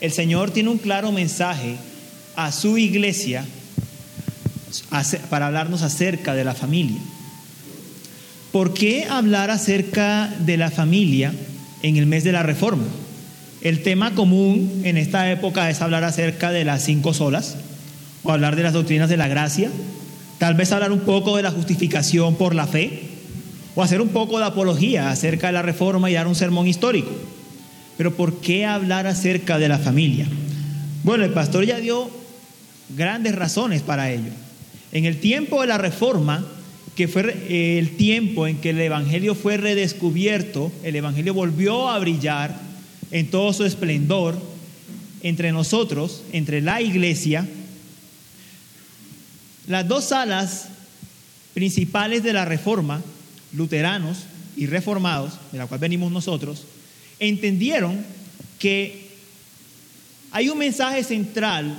el Señor tiene un claro mensaje a su iglesia para hablarnos acerca de la familia. ¿Por qué hablar acerca de la familia en el mes de la reforma? El tema común en esta época es hablar acerca de las cinco solas o hablar de las doctrinas de la gracia, tal vez hablar un poco de la justificación por la fe o hacer un poco de apología acerca de la reforma y dar un sermón histórico. Pero ¿por qué hablar acerca de la familia? Bueno, el pastor ya dio grandes razones para ello. En el tiempo de la reforma, que fue eh, el tiempo en que el Evangelio fue redescubierto, el Evangelio volvió a brillar en todo su esplendor entre nosotros, entre la iglesia, las dos salas principales de la reforma, luteranos y reformados, de la cual venimos nosotros, entendieron que hay un mensaje central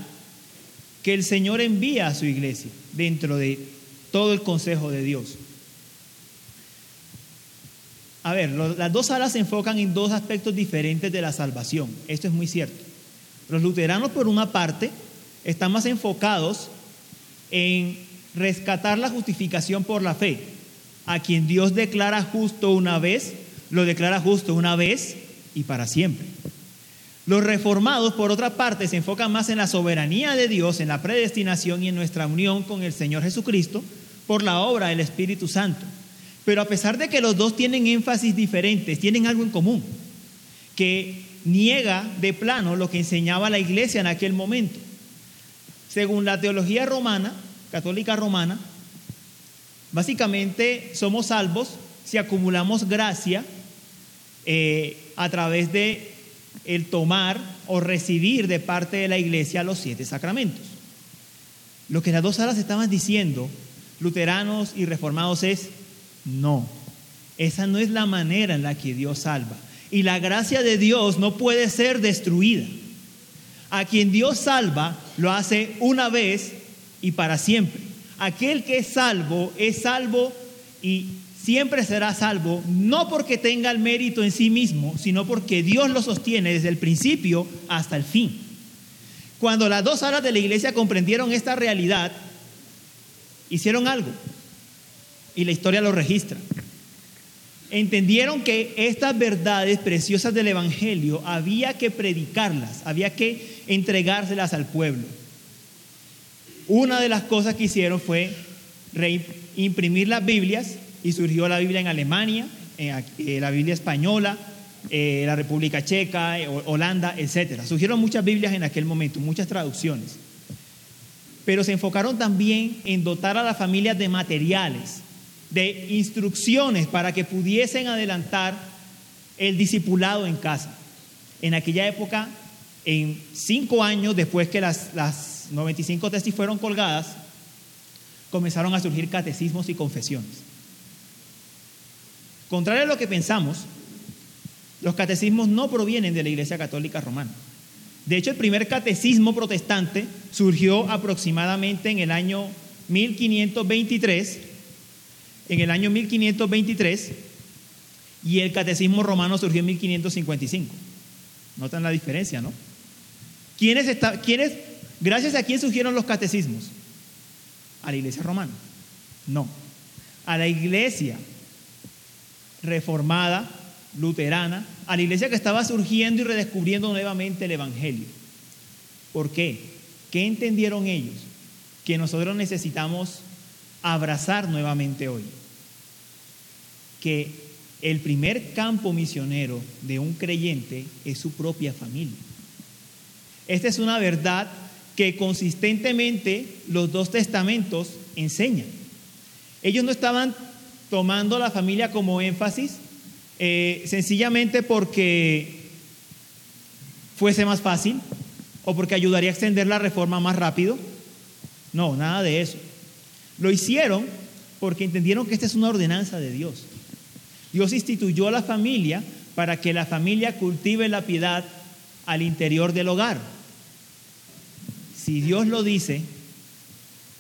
que el Señor envía a su iglesia dentro de todo el consejo de Dios. A ver, las dos salas se enfocan en dos aspectos diferentes de la salvación. Esto es muy cierto. Los luteranos, por una parte, están más enfocados en rescatar la justificación por la fe. A quien Dios declara justo una vez, lo declara justo una vez y para siempre. Los reformados, por otra parte, se enfocan más en la soberanía de Dios, en la predestinación y en nuestra unión con el Señor Jesucristo por la obra del Espíritu Santo. Pero a pesar de que los dos tienen énfasis diferentes, tienen algo en común, que niega de plano lo que enseñaba la iglesia en aquel momento. Según la teología romana, católica romana, básicamente somos salvos si acumulamos gracia eh, a través de el tomar o recibir de parte de la iglesia los siete sacramentos. Lo que las dos salas estaban diciendo, luteranos y reformados, es no. Esa no es la manera en la que Dios salva. Y la gracia de Dios no puede ser destruida. A quien Dios salva lo hace una vez y para siempre. Aquel que es salvo es salvo y siempre será salvo, no porque tenga el mérito en sí mismo, sino porque Dios lo sostiene desde el principio hasta el fin. Cuando las dos alas de la iglesia comprendieron esta realidad, hicieron algo, y la historia lo registra. Entendieron que estas verdades preciosas del Evangelio había que predicarlas, había que entregárselas al pueblo. Una de las cosas que hicieron fue imprimir las Biblias y surgió la Biblia en Alemania, eh, la Biblia española, eh, la República Checa, eh, Holanda, etc. Surgieron muchas Biblias en aquel momento, muchas traducciones. Pero se enfocaron también en dotar a las familias de materiales, de instrucciones para que pudiesen adelantar el discipulado en casa. En aquella época, en cinco años después que las, las 95 tesis fueron colgadas, comenzaron a surgir catecismos y confesiones. Contrario a lo que pensamos, los catecismos no provienen de la Iglesia Católica Romana. De hecho, el primer catecismo protestante surgió aproximadamente en el año 1523, en el año 1523, y el catecismo romano surgió en 1555. Notan la diferencia, ¿no? ¿Quiénes, está, ¿Quiénes, gracias a quién surgieron los catecismos? ¿A la iglesia romana? No, a la iglesia reformada, luterana, a la iglesia que estaba surgiendo y redescubriendo nuevamente el Evangelio. ¿Por qué? ¿Qué entendieron ellos? Que nosotros necesitamos abrazar nuevamente hoy. Que el primer campo misionero de un creyente es su propia familia. Esta es una verdad que consistentemente los dos testamentos enseñan. Ellos no estaban tomando la familia como énfasis, eh, sencillamente porque fuese más fácil o porque ayudaría a extender la reforma más rápido. No, nada de eso. Lo hicieron porque entendieron que esta es una ordenanza de Dios. Dios instituyó a la familia para que la familia cultive la piedad al interior del hogar. Si Dios lo dice,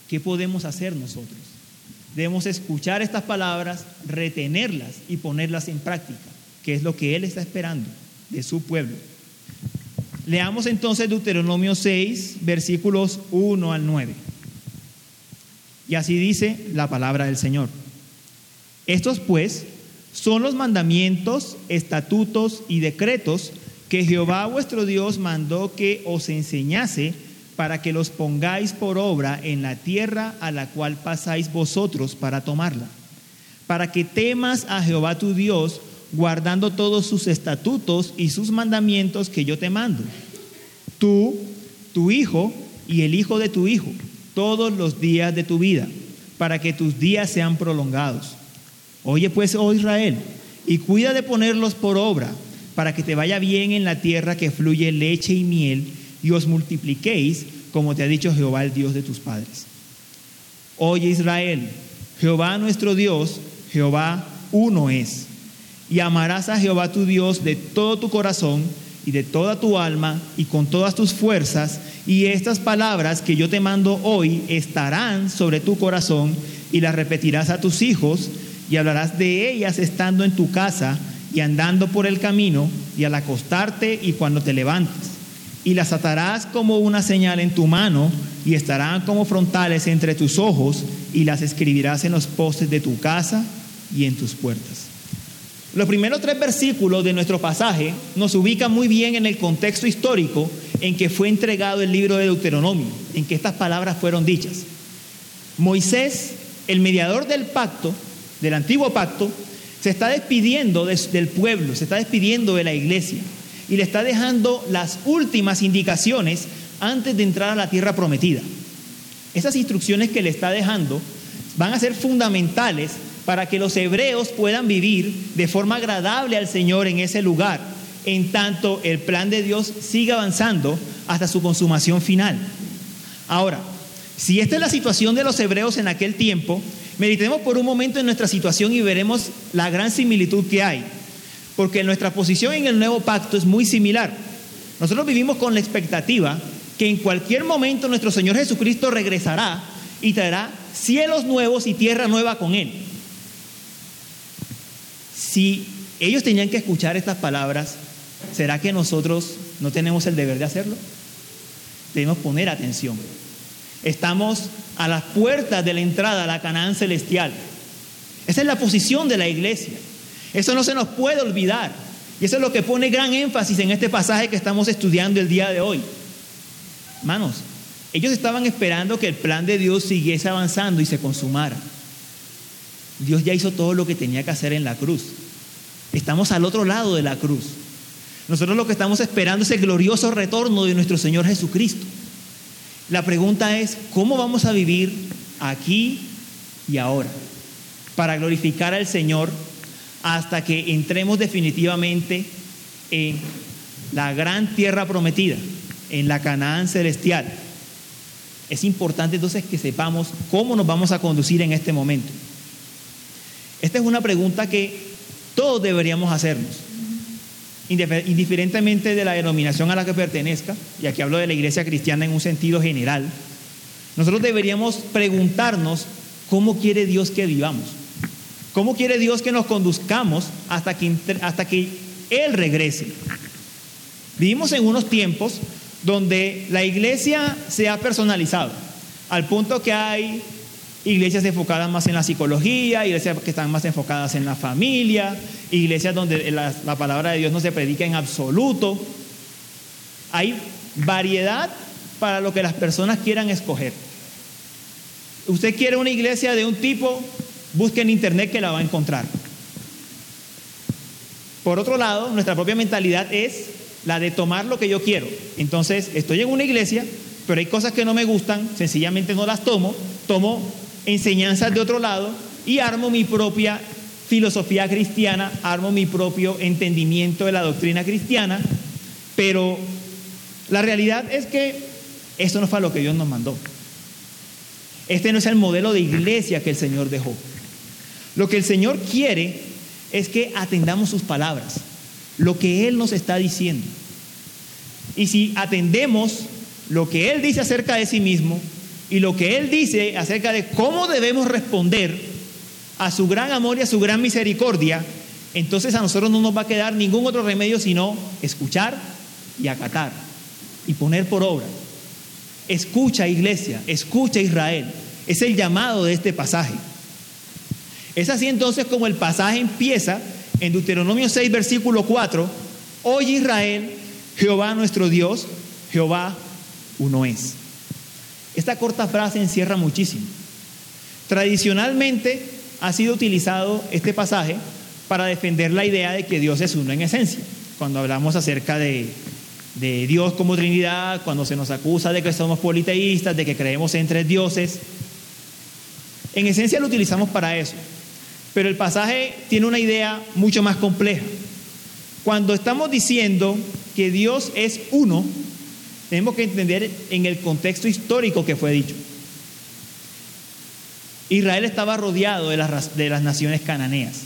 ¿qué podemos hacer nosotros? Debemos escuchar estas palabras, retenerlas y ponerlas en práctica, que es lo que Él está esperando de su pueblo. Leamos entonces Deuteronomio 6, versículos 1 al 9. Y así dice la palabra del Señor. Estos pues son los mandamientos, estatutos y decretos que Jehová vuestro Dios mandó que os enseñase para que los pongáis por obra en la tierra a la cual pasáis vosotros para tomarla, para que temas a Jehová tu Dios, guardando todos sus estatutos y sus mandamientos que yo te mando. Tú, tu hijo y el hijo de tu hijo, todos los días de tu vida, para que tus días sean prolongados. Oye pues, oh Israel, y cuida de ponerlos por obra, para que te vaya bien en la tierra que fluye leche y miel, y os multipliquéis, como te ha dicho Jehová, el Dios de tus padres. Oye Israel, Jehová nuestro Dios, Jehová uno es y amarás a Jehová tu Dios de todo tu corazón y de toda tu alma y con todas tus fuerzas, y estas palabras que yo te mando hoy estarán sobre tu corazón y las repetirás a tus hijos y hablarás de ellas estando en tu casa y andando por el camino y al acostarte y cuando te levantes. Y las atarás como una señal en tu mano y estarán como frontales entre tus ojos y las escribirás en los postes de tu casa y en tus puertas. Los primeros tres versículos de nuestro pasaje nos ubican muy bien en el contexto histórico en que fue entregado el libro de Deuteronomio, en que estas palabras fueron dichas. Moisés, el mediador del pacto, del antiguo pacto, se está despidiendo del pueblo, se está despidiendo de la iglesia y le está dejando las últimas indicaciones antes de entrar a la tierra prometida. Esas instrucciones que le está dejando van a ser fundamentales para que los hebreos puedan vivir de forma agradable al Señor en ese lugar, en tanto el plan de Dios siga avanzando hasta su consumación final. Ahora, si esta es la situación de los hebreos en aquel tiempo, meditemos por un momento en nuestra situación y veremos la gran similitud que hay, porque nuestra posición en el nuevo pacto es muy similar. Nosotros vivimos con la expectativa que en cualquier momento nuestro Señor Jesucristo regresará y traerá cielos nuevos y tierra nueva con Él. Si ellos tenían que escuchar estas palabras, ¿será que nosotros no tenemos el deber de hacerlo? Debemos poner atención. Estamos a las puertas de la entrada a la Canaán celestial. Esa es la posición de la iglesia. Eso no se nos puede olvidar. Y eso es lo que pone gran énfasis en este pasaje que estamos estudiando el día de hoy. Hermanos, ellos estaban esperando que el plan de Dios siguiese avanzando y se consumara. Dios ya hizo todo lo que tenía que hacer en la cruz. Estamos al otro lado de la cruz. Nosotros lo que estamos esperando es el glorioso retorno de nuestro Señor Jesucristo. La pregunta es, ¿cómo vamos a vivir aquí y ahora para glorificar al Señor hasta que entremos definitivamente en la gran tierra prometida, en la Canaán celestial? Es importante entonces que sepamos cómo nos vamos a conducir en este momento. Esta es una pregunta que todos deberíamos hacernos, indiferentemente de la denominación a la que pertenezca, y aquí hablo de la iglesia cristiana en un sentido general, nosotros deberíamos preguntarnos cómo quiere Dios que vivamos, cómo quiere Dios que nos conduzcamos hasta que, hasta que Él regrese. Vivimos en unos tiempos donde la iglesia se ha personalizado, al punto que hay iglesias enfocadas más en la psicología, iglesias que están más enfocadas en la familia, iglesias donde la, palabra de Dios no se predica en absoluto. Hay variedad para lo que las personas quieran escoger. Usted quiere una iglesia de un tipo, busque en internet que la va a encontrar. Por otro lado, nuestra propia mentalidad es la de tomar lo que yo quiero. Entonces, estoy en una iglesia, pero hay cosas que no me gustan, sencillamente no las tomo, tomo enseñanzas de otro lado y armo mi propia filosofía cristiana, armo mi propio entendimiento de la doctrina cristiana, pero la realidad es que eso no fue lo que Dios nos mandó. Este no es el modelo de iglesia que el Señor dejó. Lo que el Señor quiere es que atendamos sus palabras, lo que Él nos está diciendo. Y si atendemos lo que Él dice acerca de sí mismo, y lo que Él dice acerca de cómo debemos responder a su gran amor y a su gran misericordia, entonces a nosotros no nos va a quedar ningún otro remedio sino escuchar y acatar. y poner por obra. Escucha iglesia, escucha Israel. Es el llamado de este pasaje. Es así entonces como el pasaje empieza en Deuteronomio 6, versículo 4. Oye Israel, Jehová nuestro Dios, Jehová uno es. Esta corta frase encierra muchísimo. Tradicionalmente ha sido utilizado este pasaje para defender la idea de que Dios es uno en esencia. Cuando hablamos acerca de, de Dios como Trinidad, cuando se nos acusa de que somos politeístas, de que creemos en tres dioses, en esencia lo utilizamos para eso. Pero el pasaje tiene una idea mucho más compleja. Cuando estamos diciendo que Dios es uno, tenemos que entender en el contexto histórico que fue dicho. Israel estaba rodeado de las, de las naciones cananeas.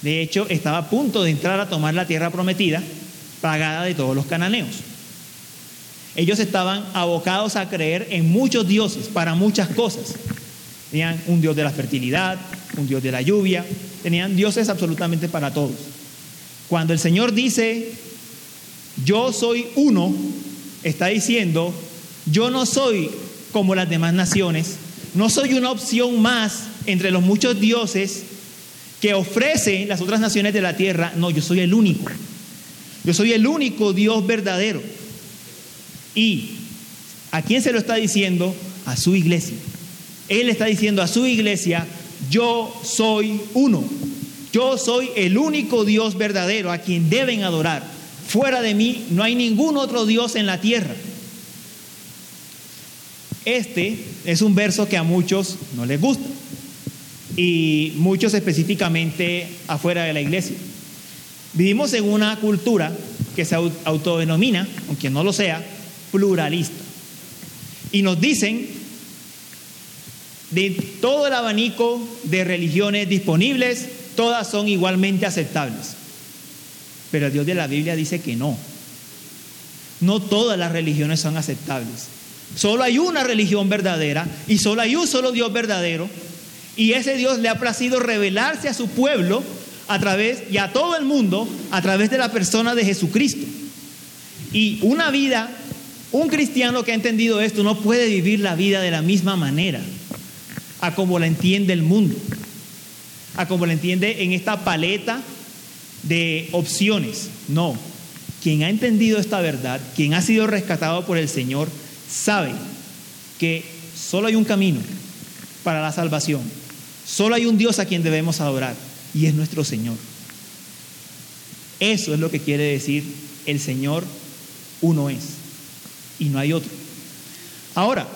De hecho, estaba a punto de entrar a tomar la tierra prometida, pagada de todos los cananeos. Ellos estaban abocados a creer en muchos dioses para muchas cosas. Tenían un dios de la fertilidad, un dios de la lluvia, tenían dioses absolutamente para todos. Cuando el Señor dice, yo soy uno, está diciendo, yo no soy como las demás naciones, no soy una opción más entre los muchos dioses que ofrecen las otras naciones de la tierra, no, yo soy el único. Yo soy el único Dios verdadero. ¿Y a quién se lo está diciendo? A su iglesia. Él está diciendo a su iglesia, yo soy uno. Yo soy el único Dios verdadero a quien deben adorar. Fuera de mí no hay ningún otro Dios en la tierra. Este es un verso que a muchos no les gusta y muchos específicamente afuera de la iglesia. Vivimos en una cultura que se autodenomina, aunque no lo sea, pluralista. Y nos dicen de todo el abanico de religiones disponibles, todas son igualmente aceptables. Pero el Dios de la Biblia dice que no. No todas las religiones son aceptables. Solo hay una religión verdadera y solo hay un solo Dios verdadero. Y ese Dios le ha placido revelarse a su pueblo a través y a todo el mundo a través de la persona de Jesucristo. Y una vida, un cristiano que ha entendido esto no puede vivir la vida de la misma manera a como la entiende el mundo, a como la entiende en esta paleta de opciones. No, quien ha entendido esta verdad, quien ha sido rescatado por el Señor, sabe que solo hay un camino para la salvación, solo hay un Dios a quien debemos adorar y es nuestro Señor. Eso es lo que quiere decir el Señor uno es y no hay otro. Ahora,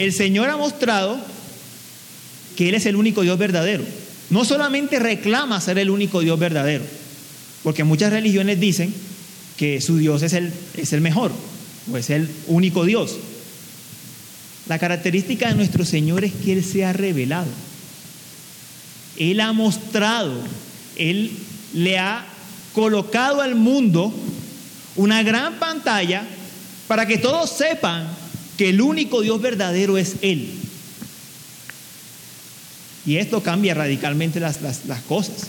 el Señor ha mostrado que Él es el único Dios verdadero. No solamente reclama ser el único Dios verdadero, porque muchas religiones dicen que su Dios es el, es el mejor, o es el único Dios. La característica de nuestro Señor es que Él se ha revelado. Él ha mostrado, Él le ha colocado al mundo una gran pantalla para que todos sepan que el único Dios verdadero es Él. Y esto cambia radicalmente las, las, cosas.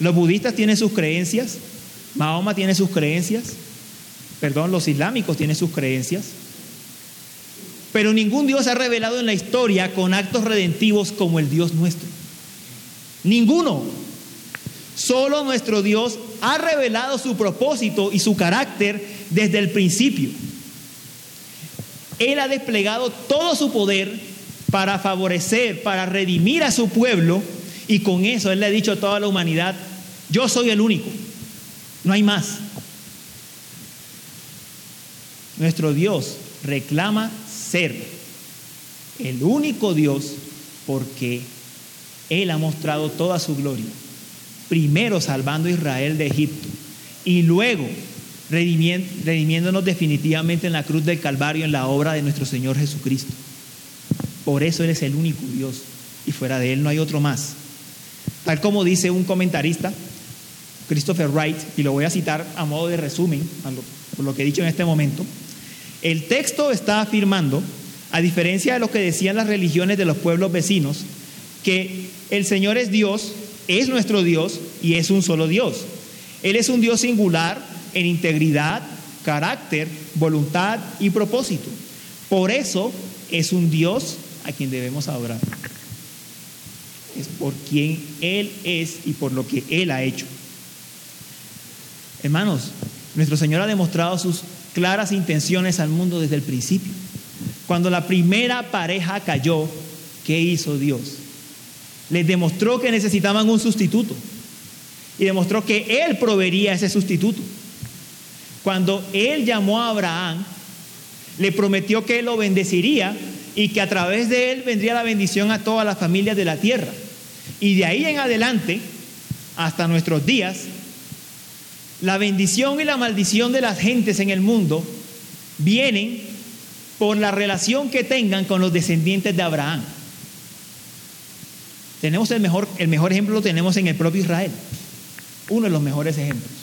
Los budistas tienen sus creencias, Mahoma tiene sus creencias, perdón, los islámicos tienen sus creencias, pero ningún Dios ha revelado en la historia con actos redentivos como el Dios nuestro. Ninguno. Solo nuestro Dios ha revelado su propósito y su carácter desde el principio. Él ha desplegado todo su poder para favorecer, para redimir a su pueblo y con eso Él le ha dicho a toda la humanidad, yo soy el único, no hay más. Nuestro Dios reclama ser el único Dios porque Él ha mostrado toda su gloria. Primero salvando a Israel de Egipto y luego redimiéndonos definitivamente en la cruz del Calvario en la obra de nuestro Señor Jesucristo. Por eso Él es el único Dios y fuera de Él no hay otro más. Tal como dice un comentarista, Christopher Wright, y lo voy a citar a modo de resumen, por lo que he dicho en este momento, el texto está afirmando, a diferencia de lo que decían las religiones de los pueblos vecinos, que el Señor es Dios, es nuestro Dios y es un solo Dios. Él es un Dios singular, en integridad, carácter, voluntad y propósito. Por eso es un Dios a quien debemos adorar. Es por quien Él es y por lo que Él ha hecho. Hermanos, nuestro Señor ha demostrado sus claras intenciones al mundo desde el principio. Cuando la primera pareja cayó, ¿qué hizo Dios? Les demostró que necesitaban un sustituto y demostró que Él proveería ese sustituto. Cuando Él llamó a Abraham, le prometió que Él lo bendeciría y que a través de Él vendría la bendición a todas las familias de la tierra. Y de ahí en adelante, hasta nuestros días, la bendición y la maldición de las gentes en el mundo vienen por la relación que tengan con los descendientes de Abraham. Tenemos el mejor, el mejor ejemplo lo tenemos en el propio Israel. Uno de los mejores ejemplos.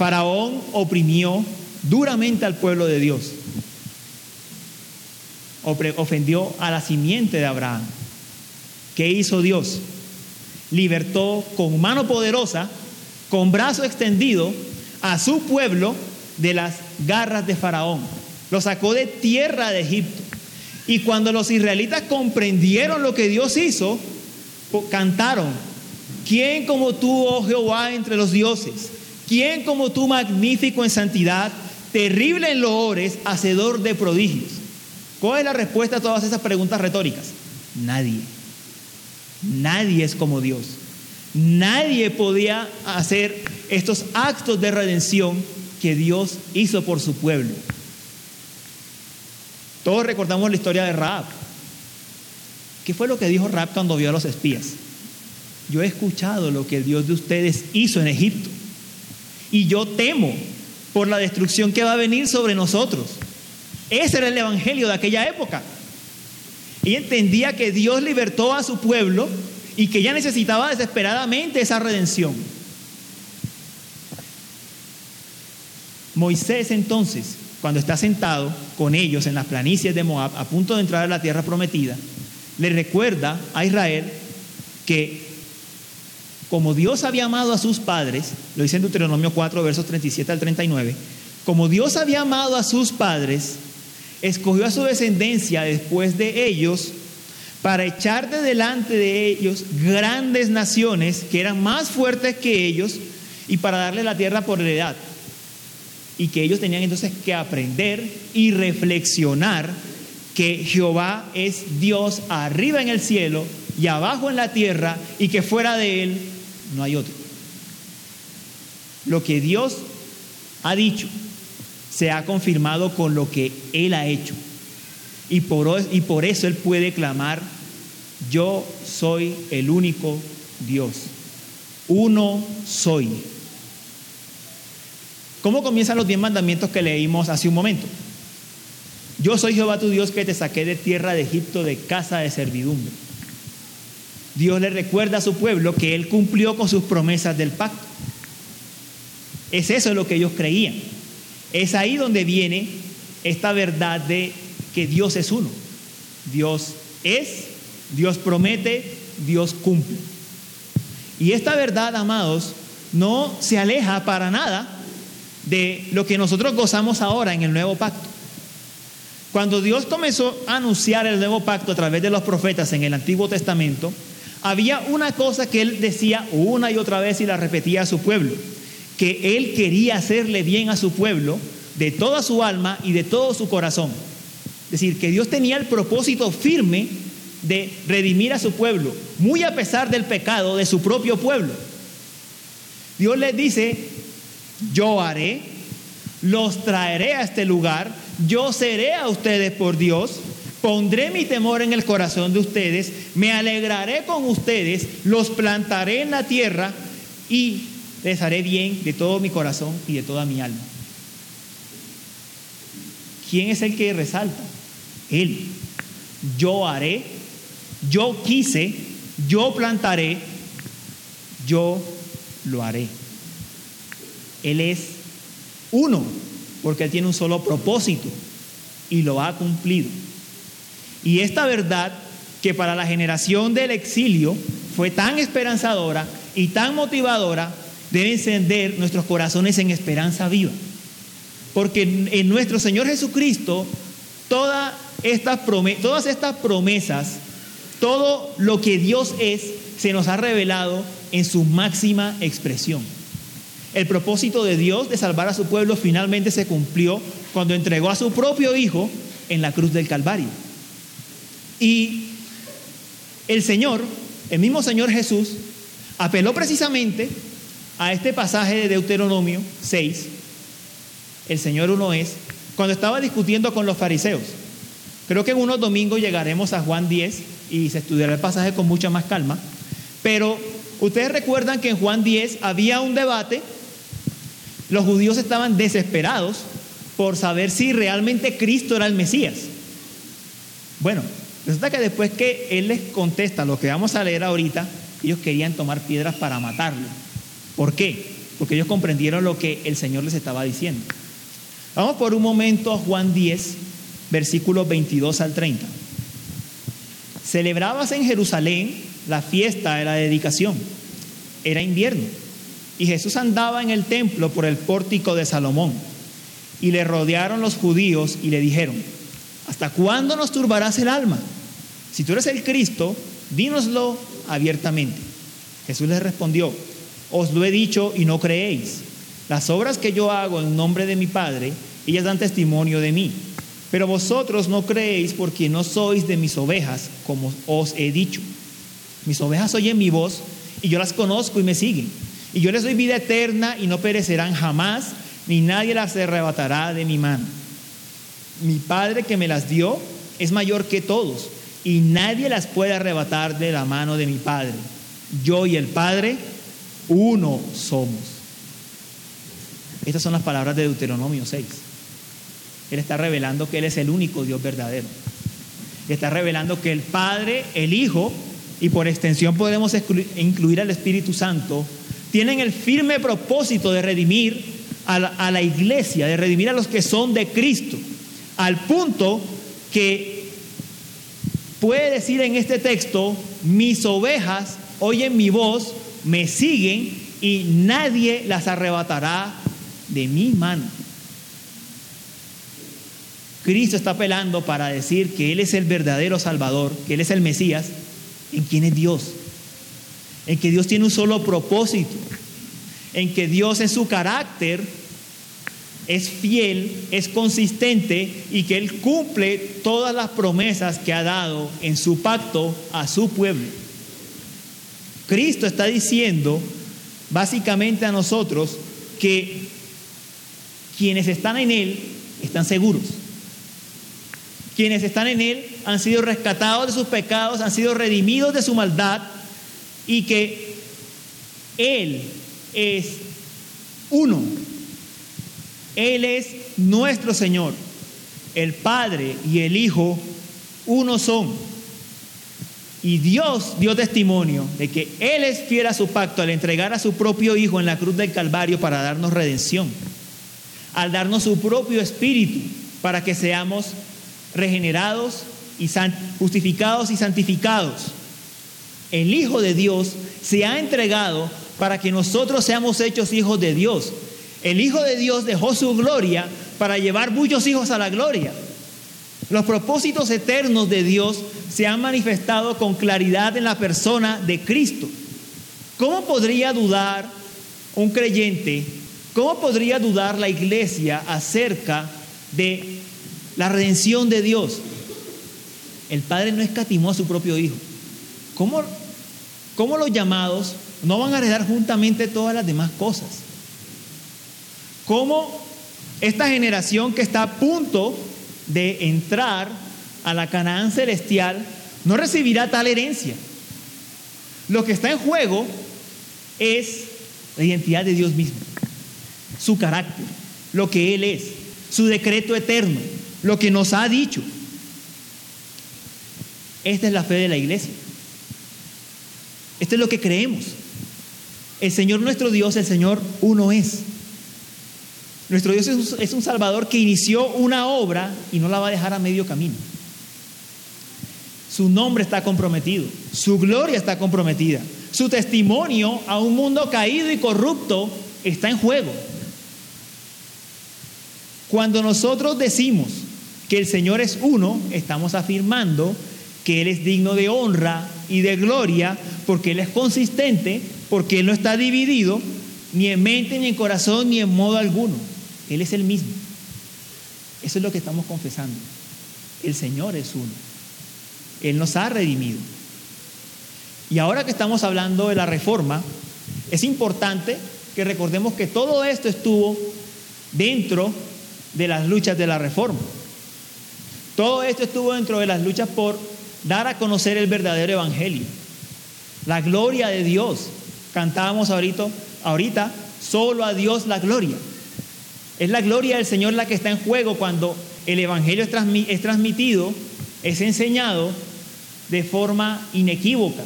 Faraón oprimió duramente al pueblo de Dios. Ofendió a la simiente de Abraham. ¿Qué hizo Dios? Libertó con mano poderosa, con brazo extendido, a su pueblo de las garras de Faraón. Lo sacó de tierra de Egipto. Y cuando los israelitas comprendieron lo que Dios hizo, cantaron, ¿quién como tú, oh Jehová, entre los dioses? ¿Quién como tú, magnífico en santidad, terrible en loores, hacedor de prodigios? ¿Cuál es la respuesta a todas esas preguntas retóricas? Nadie. Nadie es como Dios. Nadie podía hacer estos actos de redención que Dios hizo por su pueblo. Todos recordamos la historia de Raab. ¿Qué fue lo que dijo Raab cuando vio a los espías? Yo he escuchado lo que el Dios de ustedes hizo en Egipto. Y yo temo por la destrucción que va a venir sobre nosotros. Ese era el evangelio de aquella época. Y entendía que Dios libertó a su pueblo y que ya necesitaba desesperadamente esa redención. Moisés entonces, cuando está sentado con ellos en las planicies de Moab, a punto de entrar a la tierra prometida, le recuerda a Israel que como Dios había amado a sus padres, lo dice en Deuteronomio 4, versos 37 al 39, como Dios había amado a sus padres, escogió a su descendencia después de ellos para echar de delante de ellos grandes naciones que eran más fuertes que ellos y para darle la tierra por heredad. Y que ellos tenían entonces que aprender y reflexionar que Jehová es Dios arriba en el cielo y abajo en la tierra y que fuera de él no hay otro. Lo que Dios ha dicho se ha confirmado con lo que Él ha hecho. Y por, y por eso Él puede clamar, yo soy el único Dios. Uno soy. ¿Cómo comienzan los diez mandamientos que leímos hace un momento? Yo soy Jehová tu Dios que te saqué de tierra de Egipto de casa de servidumbre. Dios le recuerda a su pueblo que Él cumplió con sus promesas del pacto. Es eso lo que ellos creían. Es ahí donde viene esta verdad de que Dios es uno. Dios es, Dios promete, Dios cumple. Y esta verdad, amados, no se aleja para nada de lo que nosotros gozamos ahora en el nuevo pacto. Cuando Dios comenzó a anunciar el nuevo pacto a través de los profetas en el Antiguo Testamento, había una cosa que él decía una y otra vez y la repetía a su pueblo, que él quería hacerle bien a su pueblo de toda su alma y de todo su corazón. Es decir, que Dios tenía el propósito firme de redimir a su pueblo, muy a pesar del pecado de su propio pueblo. Dios les dice, yo haré, los traeré a este lugar, yo seré a ustedes por Dios, Pondré mi temor en el corazón de ustedes, me alegraré con ustedes, los plantaré en la tierra y les haré bien de todo mi corazón y de toda mi alma. ¿Quién es el que resalta? Él. Yo haré, yo quise, yo plantaré, yo lo haré. Él es uno, porque Él tiene un solo propósito y lo ha cumplido. Y esta verdad que para la generación del exilio fue tan esperanzadora y tan motivadora, debe encender nuestros corazones en esperanza viva. Porque en nuestro Señor Jesucristo, todas estas, todas estas promesas, todo lo que Dios es, se nos ha revelado en su máxima expresión. El propósito de Dios de salvar a su pueblo finalmente se cumplió cuando entregó a su propio Hijo en la cruz del Calvario. Y el Señor, el mismo Señor Jesús, apeló precisamente a este pasaje de Deuteronomio 6, el Señor uno es, cuando estaba discutiendo con los fariseos. Creo que en unos domingos llegaremos a Juan 10 y se estudiará el pasaje con mucha más calma. Pero ustedes recuerdan que en Juan 10 había un debate, los judíos estaban desesperados por saber si realmente Cristo era el Mesías. Bueno, resulta que después que Él les contesta lo que vamos a leer ahorita, ellos querían tomar piedras para matarlo. ¿Por qué? Porque ellos comprendieron lo que el Señor les estaba diciendo. Vamos por un momento a Juan 10, versículos 22 al 30. Celebrabas en Jerusalén la fiesta de la dedicación. Era invierno. Y Jesús andaba en el templo por el pórtico de Salomón. Y le rodearon los judíos y le dijeron, ¿hasta cuándo nos turbarás el alma? Si tú eres el Cristo, dínoslo abiertamente. Jesús les respondió, os lo he dicho y no creéis. Las obras que yo hago en nombre de mi Padre, ellas dan testimonio de mí. Pero vosotros no creéis porque no sois de mis ovejas, como os he dicho. Mis ovejas oyen mi voz y yo las conozco y me siguen. Y yo les doy vida eterna y no perecerán jamás, ni nadie las arrebatará de mi mano. Mi Padre que me las dio es mayor que todos y nadie las puede arrebatar de la mano de mi Padre. Yo y el Padre, uno somos. Estas son las palabras de Deuteronomio 6. Él está revelando que Él es el único Dios verdadero. Está revelando que el Padre, el Hijo, y por extensión podemos incluir al Espíritu Santo, tienen el firme propósito de redimir a la, a la iglesia, de redimir a los que son de Cristo, al punto que puede decir en este texto, mis ovejas oyen mi voz, me siguen y nadie las arrebatará de mi mano. Cristo está apelando para decir que Él es el verdadero Salvador, que Él es el Mesías, en quien es Dios, en que Dios tiene un solo propósito, en que Dios en su carácter es fiel, es consistente y que Él cumple todas las promesas que ha dado en su pacto a su pueblo. Cristo está diciendo básicamente a nosotros que quienes están en Él están seguros. Quienes están en Él han sido rescatados de sus pecados, han sido redimidos de su maldad y que Él es uno. Él es nuestro Señor. El Padre y el Hijo uno son. Y Dios dio testimonio de que Él es fiel a su pacto al entregar a su propio Hijo en la cruz del Calvario para darnos redención al darnos su propio espíritu para que seamos regenerados y justificados y santificados. El Hijo de Dios se ha entregado para que nosotros seamos hechos hijos de Dios. El Hijo de Dios dejó su gloria para llevar muchos hijos a la gloria. Los propósitos eternos de Dios se han manifestado con claridad en la persona de Cristo. ¿Cómo podría dudar un creyente ¿Cómo podría dudar la iglesia acerca de la redención de Dios? El Padre no escatimó a su propio Hijo. ¿Cómo, cómo los llamados no van a heredar juntamente todas las demás cosas? ¿Cómo esta generación que está a punto de entrar a la Canaán celestial no recibirá tal herencia? Lo que está en juego es la identidad de Dios mismo su carácter, lo que Él es, su decreto eterno, lo que nos ha dicho. Esta es la fe de la iglesia. Esto es lo que creemos. El Señor nuestro Dios, el Señor uno es. Nuestro Dios es un Salvador que inició una obra y no la va a dejar a medio camino. Su nombre está comprometido, su gloria está comprometida, Su testimonio a un mundo caído y corrupto está en juego. Cuando nosotros decimos que el Señor es uno, estamos afirmando que Él es digno de honra y de gloria, porque Él es consistente, porque Él no está dividido, ni en mente, ni en corazón, ni en modo alguno. Él es el mismo. Eso es lo que estamos confesando. El Señor es uno. Él nos ha redimido. Y ahora que estamos hablando de la reforma, es importante que recordemos que todo esto estuvo dentro de las luchas de la reforma. Todo esto estuvo dentro de las luchas por dar a conocer el verdadero evangelio. La gloria de Dios. Cantábamos ahorita, ahorita, solo a Dios la gloria. Es la gloria del Señor la que está en juego cuando el evangelio es transmitido, es enseñado de forma inequívoca,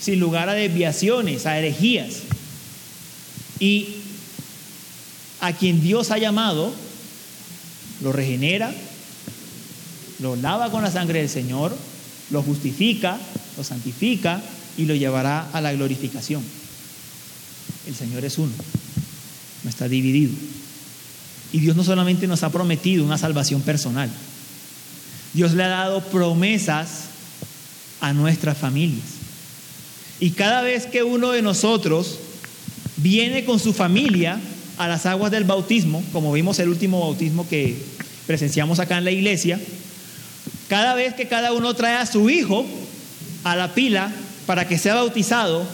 sin lugar a desviaciones, a herejías. Y a quien Dios ha llamado, lo regenera, lo lava con la sangre del Señor, lo justifica, lo santifica y lo llevará a la glorificación. El Señor es uno, no está dividido. Y Dios no solamente nos ha prometido una salvación personal, Dios le ha dado promesas a nuestras familias. Y cada vez que uno de nosotros viene con su familia a las aguas del bautismo, como vimos el último bautismo que presenciamos acá en la iglesia, cada vez que cada uno trae a su hijo a la pila para que sea bautizado,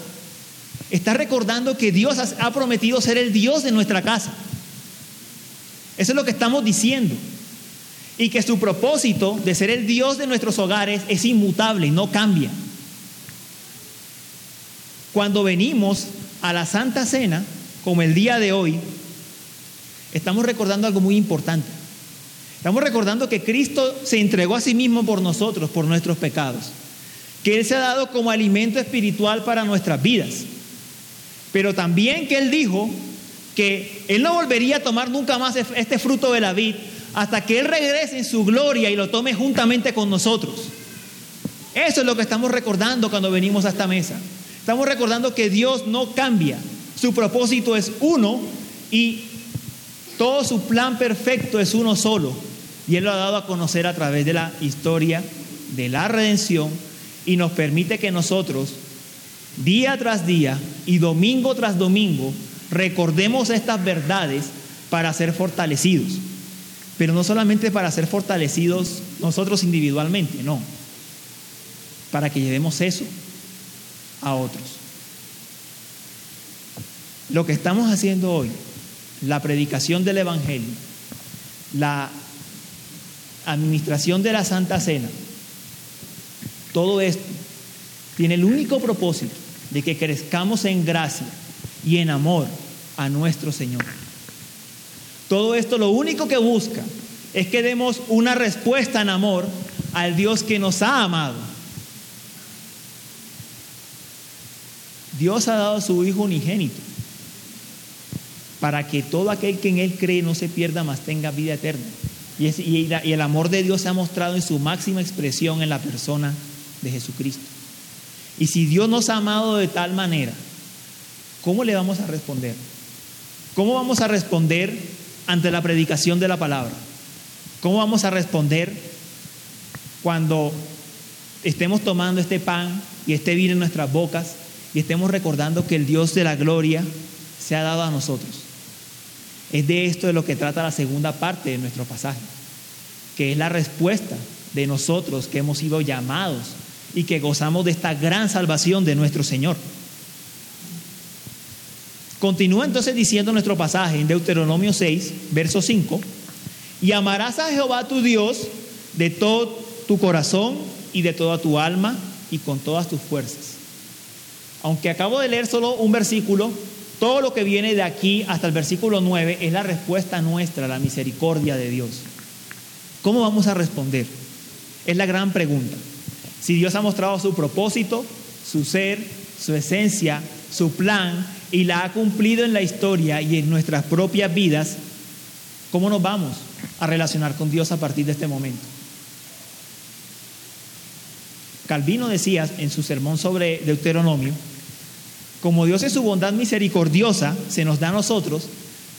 está recordando que Dios ha prometido ser el Dios de nuestra casa. Eso es lo que estamos diciendo. Y que su propósito de ser el Dios de nuestros hogares es inmutable y no cambia. Cuando venimos a la Santa Cena, como el día de hoy, estamos recordando algo muy importante. Estamos recordando que Cristo se entregó a sí mismo por nosotros, por nuestros pecados. Que Él se ha dado como alimento espiritual para nuestras vidas. Pero también que Él dijo Él no volvería a tomar nunca más este fruto de la vid hasta que Él regrese en su gloria y lo tome juntamente con nosotros. Eso es lo que estamos recordando cuando venimos a esta mesa. Estamos recordando que Dios no cambia. Su propósito es uno y todo su plan perfecto es uno solo y Él lo ha dado a conocer a través de la historia de la redención y nos permite que nosotros, día tras día y domingo tras domingo, recordemos estas verdades para ser fortalecidos. Pero no solamente para ser fortalecidos nosotros individualmente, no. Para que llevemos eso a otros. Lo que estamos haciendo hoy, la predicación del Evangelio, la administración de la Santa Cena, todo esto tiene el único propósito de que crezcamos en gracia y en amor a nuestro Señor. Todo esto lo único que busca es que demos una respuesta en amor al Dios que nos ha amado. Dios ha dado a su Hijo unigénito para que todo aquel que en Él cree no se pierda, mas tenga vida eterna. Y, el amor de Dios se ha mostrado en su máxima expresión en la persona de Jesucristo. Y si Dios nos ha amado de tal manera, ¿cómo le vamos a responder? ¿Cómo vamos a responder ante la predicación de la palabra? ¿Cómo vamos a responder cuando estemos tomando este pan y este vino en nuestras bocas y estemos recordando que el Dios de la gloria se ha dado a nosotros? Es de esto de lo que trata la segunda parte de nuestro pasaje, que es la respuesta de nosotros que hemos sido llamados y que gozamos de esta gran salvación de nuestro Señor. Continúa entonces diciendo nuestro pasaje en Deuteronomio 6, verso 5, y amarás a Jehová tu Dios de todo tu corazón y de toda tu alma y con todas tus fuerzas. Aunque acabo de leer solo un versículo, todo lo que viene de aquí hasta el versículo 9 es la respuesta nuestra a la misericordia de Dios. ¿Cómo vamos a responder? Es la gran pregunta. Si Dios ha mostrado su propósito, su ser, su esencia, su plan y la ha cumplido en la historia y en nuestras propias vidas, ¿cómo nos vamos a relacionar con Dios a partir de este momento? Calvino decía en su sermón sobre Deuteronomio como Dios en su bondad misericordiosa se nos da a nosotros,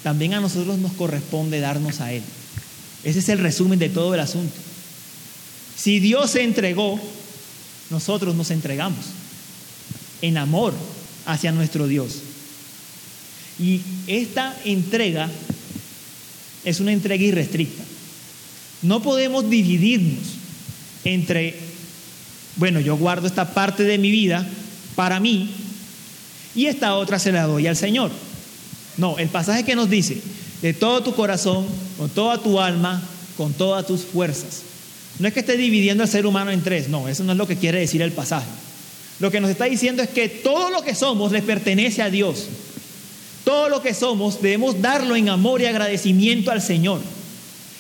también a nosotros nos corresponde darnos a Él. Ese es el resumen de todo el asunto. Si Dios se entregó, nosotros nos entregamos en amor hacia nuestro Dios. Y esta entrega es una entrega irrestricta. No podemos dividirnos entre, bueno, yo guardo esta parte de mi vida para mí y esta otra se la doy al Señor. No, el pasaje que nos dice, de todo tu corazón, con toda tu alma, con todas tus fuerzas. No es que esté dividiendo al ser humano en tres, no, eso no es lo que quiere decir el pasaje. Lo que nos está diciendo es que todo lo que somos le pertenece a Dios. Todo lo que somos debemos darlo en amor y agradecimiento al Señor.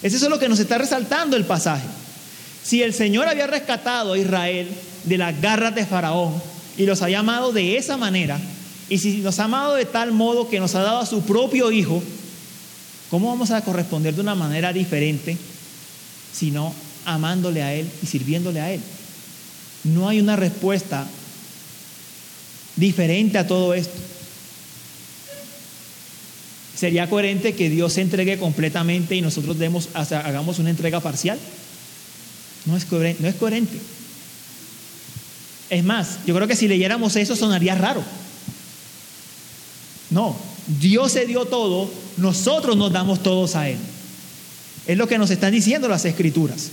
Eso es lo que nos está resaltando el pasaje. Si el Señor había rescatado a Israel de las garras de Faraón y los había amado de esa manera, y si nos ha amado de tal modo que nos ha dado a su propio Hijo, ¿cómo vamos a corresponder de una manera diferente sino amándole a Él y sirviéndole a Él? No hay una respuesta diferente a todo esto. ¿Sería coherente que Dios se entregue completamente y nosotros demos, hagamos una entrega parcial? No es, coherente, no es coherente. Es más, yo creo que si leyéramos eso sonaría raro. No, Dios se dio todo, nosotros nos damos todos a Él. Es lo que nos están diciendo las escrituras.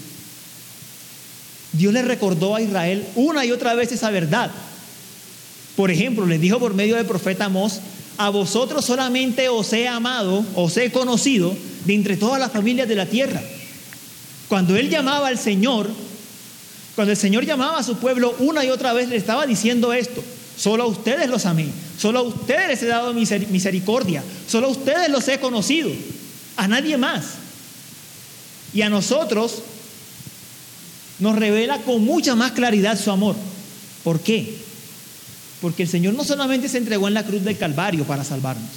Dios le recordó a Israel una y otra vez esa verdad. Por ejemplo, les dijo por medio del profeta Amós, a vosotros solamente os he amado, os he conocido de entre todas las familias de la tierra. Cuando él llamaba al Señor, cuando el Señor llamaba a su pueblo una y otra vez le estaba diciendo esto, solo a ustedes los amé, solo a ustedes les he dado misericordia, solo a ustedes los he conocido, a nadie más. Y a nosotros nos revela con mucha más claridad su amor. ¿Por qué? Porque el Señor no solamente se entregó en la cruz del Calvario para salvarnos,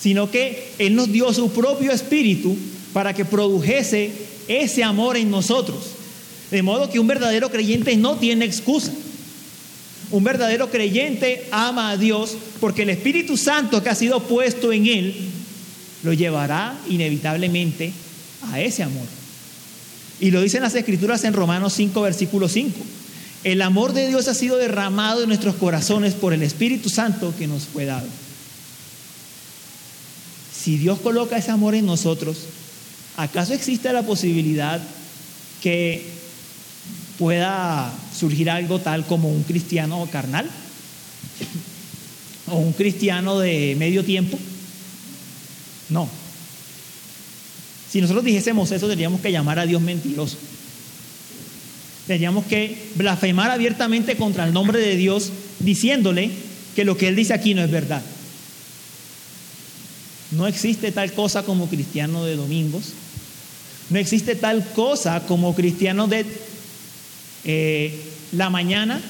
sino que Él nos dio su propio espíritu para que produjese ese amor en nosotros. De modo que un verdadero creyente no tiene excusa. Un verdadero creyente ama a Dios porque el Espíritu Santo que ha sido puesto en Él lo llevará inevitablemente a ese amor. Y lo dicen las Escrituras en Romanos 5, versículo 5. El amor de Dios ha sido derramado en nuestros corazones por el Espíritu Santo que nos fue dado. Si Dios coloca ese amor en nosotros, ¿acaso existe la posibilidad que pueda surgir algo tal como un cristiano carnal? ¿O un cristiano de medio tiempo? No. Si nosotros dijésemos eso, tendríamos que llamar a Dios mentiroso. Tendríamos que blasfemar abiertamente contra el nombre de Dios diciéndole que lo que Él dice aquí no es verdad. No existe tal cosa como cristiano de domingos. No existe tal cosa como cristiano de eh, la mañana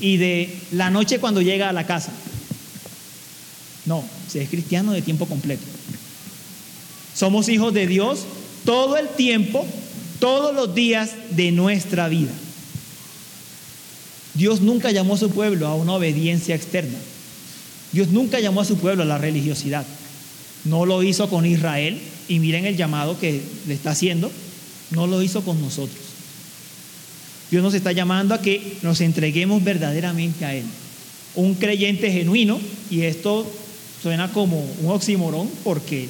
y de la noche cuando llega a la casa. No, se es cristiano de tiempo completo. Somos hijos de Dios todo el tiempo todos los días de nuestra vida. Dios nunca llamó a su pueblo a una obediencia externa. Dios nunca llamó a su pueblo a la religiosidad. No lo hizo con Israel y miren el llamado que le está haciendo. No lo hizo con nosotros. Dios nos está llamando a que nos entreguemos verdaderamente a Él. Un creyente genuino, y esto suena como un oxímoron porque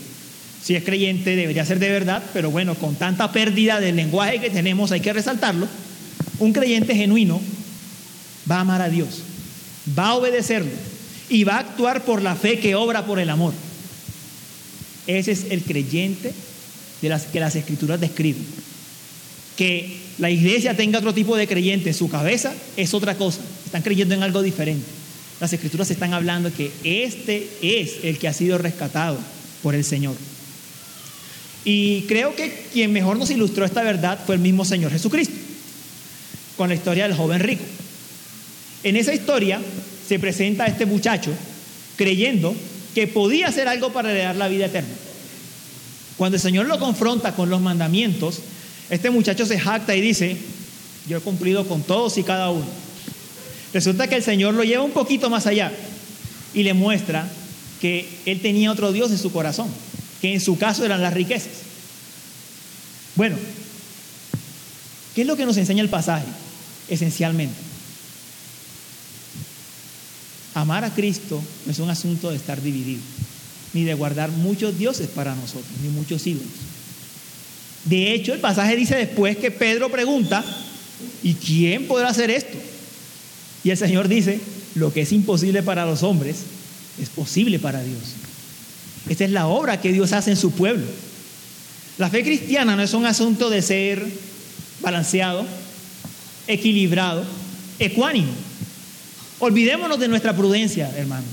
si es creyente debería ser de verdad, pero bueno, con tanta pérdida del lenguaje que tenemos hay que resaltarlo. Un creyente genuino va a amar a Dios, va a obedecerlo y va a actuar por la fe que obra por el amor. Ese es el creyente de las que las escrituras describen. Que la iglesia tenga otro tipo de creyente en su cabeza es otra cosa. Están creyendo en algo diferente. Las escrituras están hablando que este es el que ha sido rescatado por el Señor. Y creo que quien mejor nos ilustró esta verdad fue el mismo Señor Jesucristo, con la historia del joven rico. En esa historia se presenta a este muchacho creyendo que podía hacer algo para heredar la vida eterna. Cuando el Señor lo confronta con los mandamientos, este muchacho se jacta y dice, yo he cumplido con todos y cada uno. Resulta que el Señor lo lleva un poquito más allá y le muestra que él tenía otro Dios en su corazón, que en su caso eran las riquezas. Bueno, ¿qué es lo que nos enseña el pasaje? Esencialmente. Amar a Cristo no es un asunto de estar dividido, ni de guardar muchos dioses para nosotros, ni muchos ídolos. De hecho, el pasaje dice después que Pedro pregunta, ¿y quién podrá hacer esto? Y el Señor dice, lo que es imposible para los hombres es posible para Dios. Esta es la obra que Dios hace en su pueblo. La fe cristiana no es un asunto de ser balanceado, equilibrado, ecuánimo. Olvidémonos de nuestra prudencia, hermanos.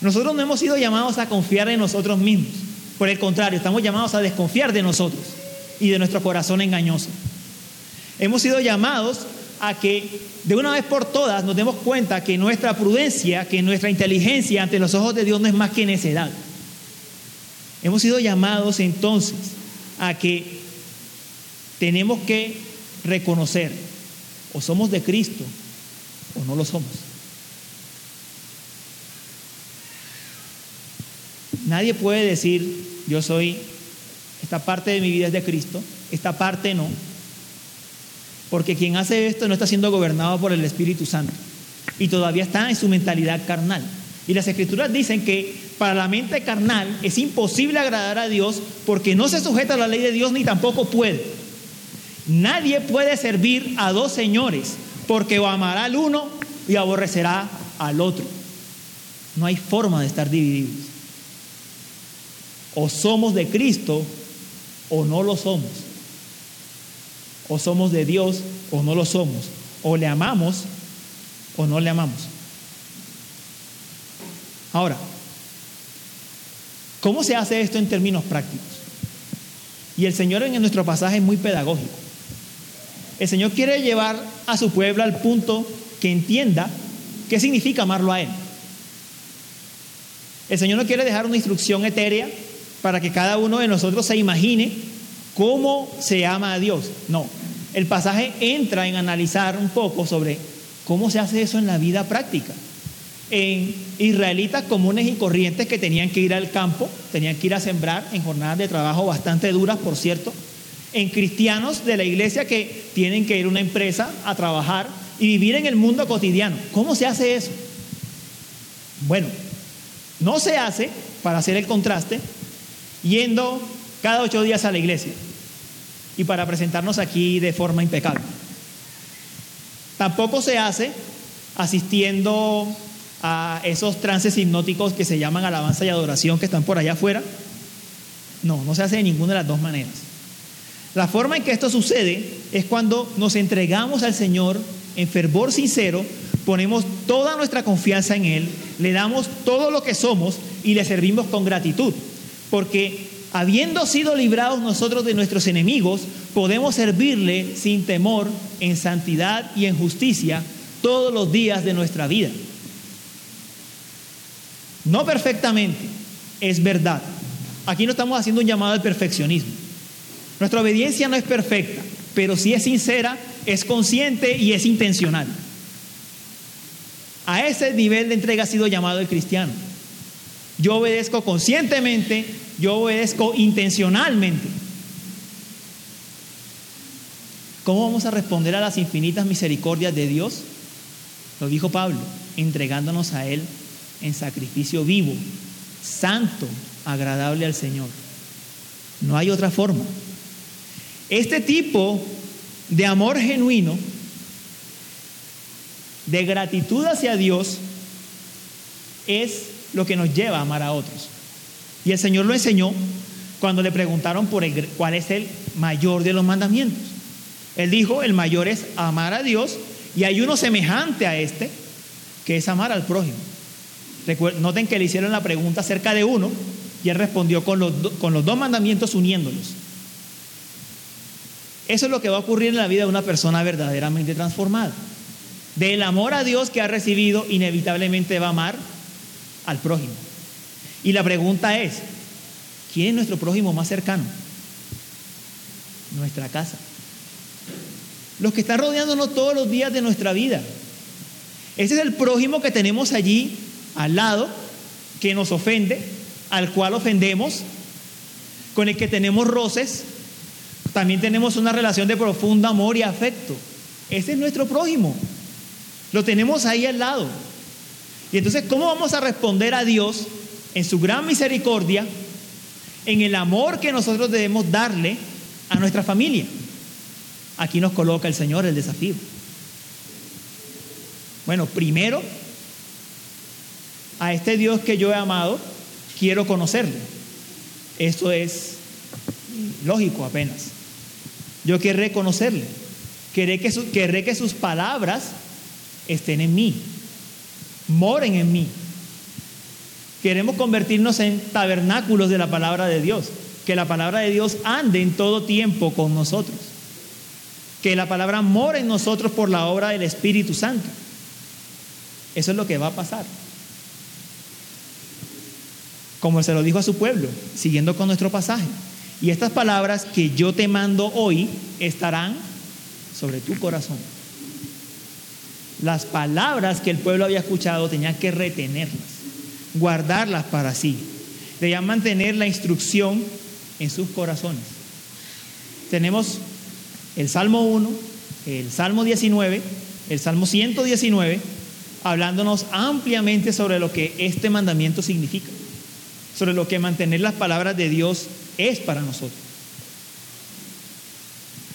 Nosotros no hemos sido llamados a confiar en nosotros mismos. Por el contrario, estamos llamados a desconfiar de nosotros y de nuestro corazón engañoso. Hemos sido llamados a que de una vez por todas nos demos cuenta que nuestra prudencia, que nuestra inteligencia ante los ojos de Dios no es más que necedad. Hemos sido llamados entonces a que tenemos que reconocer o somos de Cristo o no lo somos. Nadie puede decir, yo soy, esta parte de mi vida es de Cristo, esta parte no, porque quien hace esto no está siendo gobernado por el Espíritu Santo y todavía está en su mentalidad carnal. Y las escrituras dicen que para la mente carnal es imposible agradar a Dios porque no se sujeta a la ley de Dios ni tampoco puede. Nadie puede servir a dos señores porque amará al uno y aborrecerá al otro. No hay forma de estar divididos. O somos de Cristo o no lo somos. O somos de Dios o no lo somos. O le amamos o no le amamos. Ahora, ¿cómo se hace esto en términos prácticos? Y el Señor en nuestro pasaje es muy pedagógico. El Señor quiere llevar a su pueblo al punto que entienda qué significa amarlo a Él. El Señor no quiere dejar una instrucción etérea para que cada uno de nosotros se imagine cómo se ama a Dios. No, el pasaje entra en analizar un poco sobre cómo se hace eso en la vida práctica. En israelitas comunes y corrientes que tenían que ir al campo, tenían que ir a sembrar en jornadas de trabajo bastante duras, por cierto. En cristianos de la iglesia que tienen que ir a una empresa a trabajar y vivir en el mundo cotidiano. ¿Cómo se hace eso? Bueno, no se hace, para hacer el contraste, yendo cada ocho días a la iglesia y para presentarnos aquí de forma impecable. Tampoco se hace asistiendo a esos trances hipnóticos que se llaman alabanza y adoración que están por allá afuera. No, no se hace de ninguna de las dos maneras. La forma en que esto sucede es cuando nos entregamos al Señor en fervor sincero, ponemos toda nuestra confianza en Él, le damos todo lo que somos y le servimos con gratitud. Porque habiendo sido librados nosotros de nuestros enemigos, podemos servirle sin temor, en santidad y en justicia todos los días de nuestra vida. No perfectamente, es verdad. Aquí no estamos haciendo un llamado al perfeccionismo. Nuestra obediencia no es perfecta, pero si es sincera, es consciente y es intencional. A ese nivel de entrega ha sido llamado el cristiano. Yo obedezco conscientemente yo obedezco intencionalmente. ¿Cómo vamos a responder a las infinitas misericordias de Dios? Lo dijo Pablo, entregándonos a Él en sacrificio vivo, santo, agradable al Señor. No hay otra forma. Este tipo de amor genuino, de gratitud hacia Dios, es lo que nos lleva a amar a otros. Y el Señor lo enseñó cuando le preguntaron por el, cuál es el mayor de los mandamientos. Él dijo, el mayor es amar a Dios y hay uno semejante a este, que es amar al prójimo. noten que le hicieron la pregunta acerca de uno y él respondió con los, con los dos mandamientos uniéndolos. Eso es lo que va a ocurrir en la vida de una persona verdaderamente transformada. Del amor a Dios que ha recibido, inevitablemente va a amar al prójimo. Y la pregunta es, ¿quién es nuestro prójimo más cercano? Nuestra casa. Los que están rodeándonos todos los días de nuestra vida. Ese es el prójimo que tenemos allí al lado que nos ofende, al cual ofendemos, con el que tenemos roces, también tenemos una relación de profundo amor y afecto. Ese es nuestro prójimo. Lo tenemos ahí al lado. Y entonces, ¿cómo vamos a responder a Dios en su gran misericordia, en el amor que nosotros debemos darle a nuestra familia? Aquí nos coloca el Señor el desafío. Bueno, primero, a este Dios que yo he amado, quiero conocerle. Eso es lógico apenas. Yo querré conocerle. Querré que, querré que sus palabras estén en mí, moren en mí. Queremos convertirnos en tabernáculos de la palabra de Dios, que la palabra de Dios ande en todo tiempo con nosotros, que la palabra more en nosotros por la obra del Espíritu Santo. Eso es lo que va a pasar. Como se lo dijo a su pueblo, siguiendo con nuestro pasaje. Y estas palabras que yo te mando hoy estarán sobre tu corazón. Las palabras que el pueblo había escuchado tenían que retenerlas, guardarlas para sí. Debían mantener la instrucción en sus corazones. Tenemos el Salmo 1, el Salmo 19, el Salmo 119 hablándonos ampliamente sobre lo que este mandamiento significa, sobre lo que mantener las palabras de Dios es para nosotros.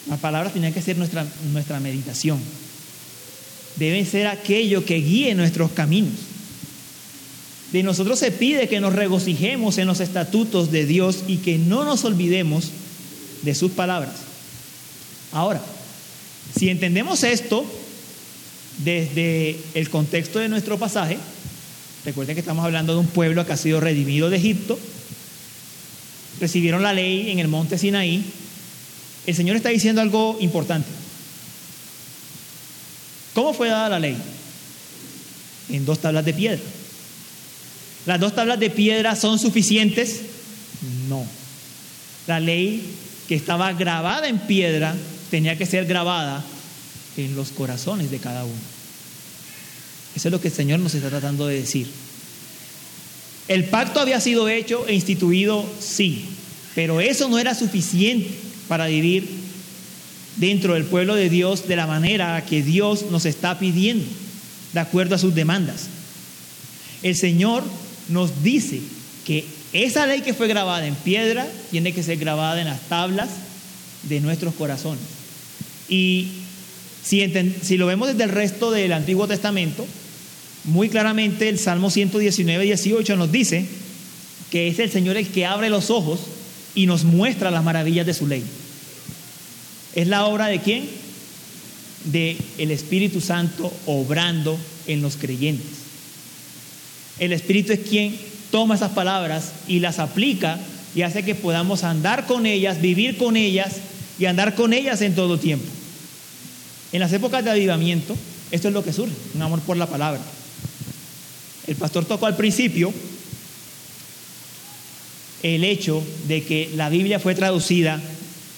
Las palabras tienen que ser nuestra, nuestra meditación, deben ser aquello que guíe nuestros caminos. De nosotros se pide que nos regocijemos en los estatutos de Dios y que no nos olvidemos de sus palabras. Ahora, si entendemos esto, desde el contexto de nuestro pasaje, recuerden que estamos hablando de un pueblo que ha sido redimido de Egipto, recibieron la ley en el monte Sinaí, el Señor está diciendo algo importante. ¿Cómo fue dada la ley? En dos tablas de piedra. ¿Las dos tablas de piedra son suficientes? No. La ley que estaba grabada en piedra tenía que ser grabada en los corazones de cada uno. Eso es lo que el Señor nos está tratando de decir. El pacto había sido hecho e instituido, sí, pero eso no era suficiente para vivir dentro del pueblo de Dios de la manera que Dios nos está pidiendo, de acuerdo a sus demandas. El Señor nos dice que esa ley que fue grabada en piedra tiene que ser grabada en las tablas de nuestros corazones. Y si, lo vemos desde el resto del Antiguo Testamento, muy claramente el Salmo 119, 18 nos dice que es el Señor el que abre los ojos y nos muestra las maravillas de su ley. ¿Es la obra de quién? De el Espíritu Santo obrando en los creyentes. El Espíritu es quien toma esas palabras y las aplica y hace que podamos andar con ellas, vivir con ellas y andar con ellas en todo tiempo. En las épocas de avivamiento, esto es lo que surge, un amor por la palabra. El pastor tocó al principio el hecho de que la Biblia fue traducida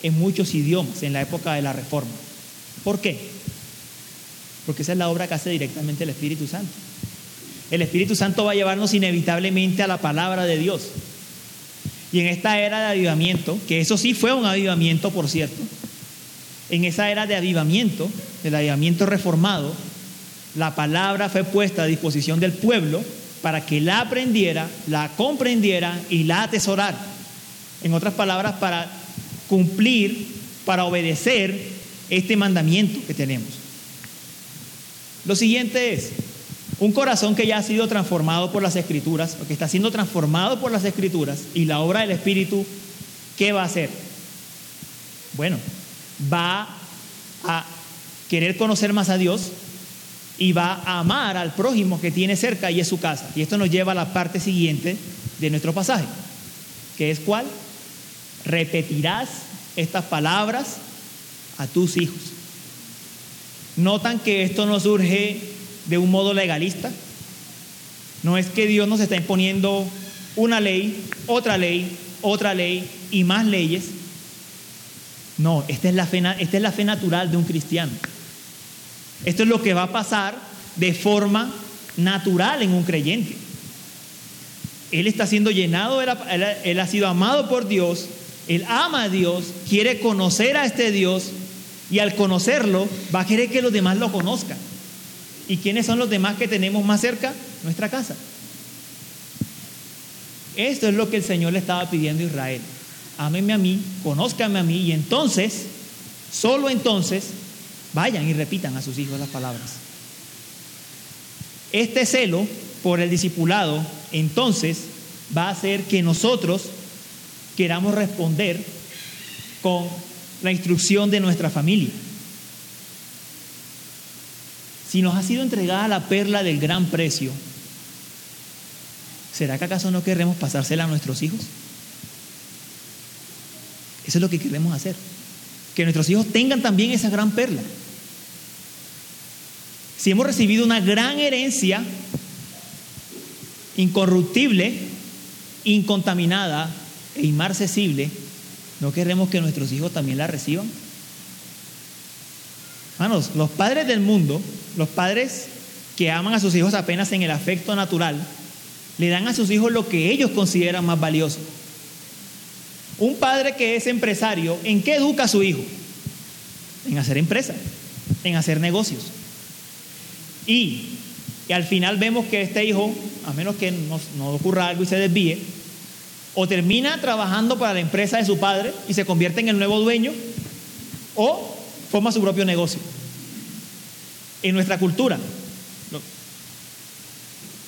en muchos idiomas en la época de la Reforma. ¿Por qué? Porque esa es la obra que hace directamente el Espíritu Santo. El Espíritu Santo va a llevarnos inevitablemente a la palabra de Dios. Y en esta era de avivamiento, que eso sí fue un avivamiento, por cierto, en esa era de avivamiento, del avivamiento reformado, la palabra fue puesta a disposición del pueblo para que la aprendiera, la comprendiera y la atesorara. En otras palabras, para cumplir, para obedecer este mandamiento que tenemos. Lo siguiente es, un corazón que ya ha sido transformado por las escrituras, o que está siendo transformado por las escrituras y la obra del Espíritu, ¿qué va a hacer? Bueno, va a querer conocer más a Dios y va a amar al prójimo que tiene cerca y es su casa. Y esto nos lleva a la parte siguiente de nuestro pasaje, que es cuál? Repetirás estas palabras a tus hijos. Notan que esto no surge de un modo legalista. No es que Dios nos está imponiendo una ley, otra ley, otra ley y más leyes, no, esta es, la fe, natural de un cristiano. Esto es lo que va a pasar de forma natural en un creyente. Él está siendo llenado, él, ha sido amado por Dios, él ama a Dios, quiere conocer a este Dios y al conocerlo va a querer que los demás lo conozcan. ¿Y quiénes son los demás que tenemos más cerca? Nuestra casa. Esto es lo que el Señor le estaba pidiendo a Israel. Ámenme a mí, conózcanme a mí y entonces, solo entonces, vayan y repitan a sus hijos las palabras. Este celo por el discipulado, entonces, va a hacer que nosotros queramos responder con la instrucción de nuestra familia. Si nos ha sido entregada la perla del gran precio, ¿será que acaso no queremos pasársela a nuestros hijos? Eso es lo que queremos hacer. Que nuestros hijos tengan también esa gran perla. Si hemos recibido una gran herencia incorruptible, incontaminada e inmarcesible, ¿no queremos que nuestros hijos también la reciban? Hermanos, los padres del mundo, los padres que aman a sus hijos apenas en el afecto natural, le dan a sus hijos lo que ellos consideran más valioso. Un padre que es empresario, ¿en qué educa a su hijo? En hacer empresa, en hacer negocios. Y, al final vemos que este hijo, a menos que no, no ocurra algo y se desvíe, o termina trabajando para la empresa de su padre y se convierte en el nuevo dueño, o forma su propio negocio. En nuestra cultura,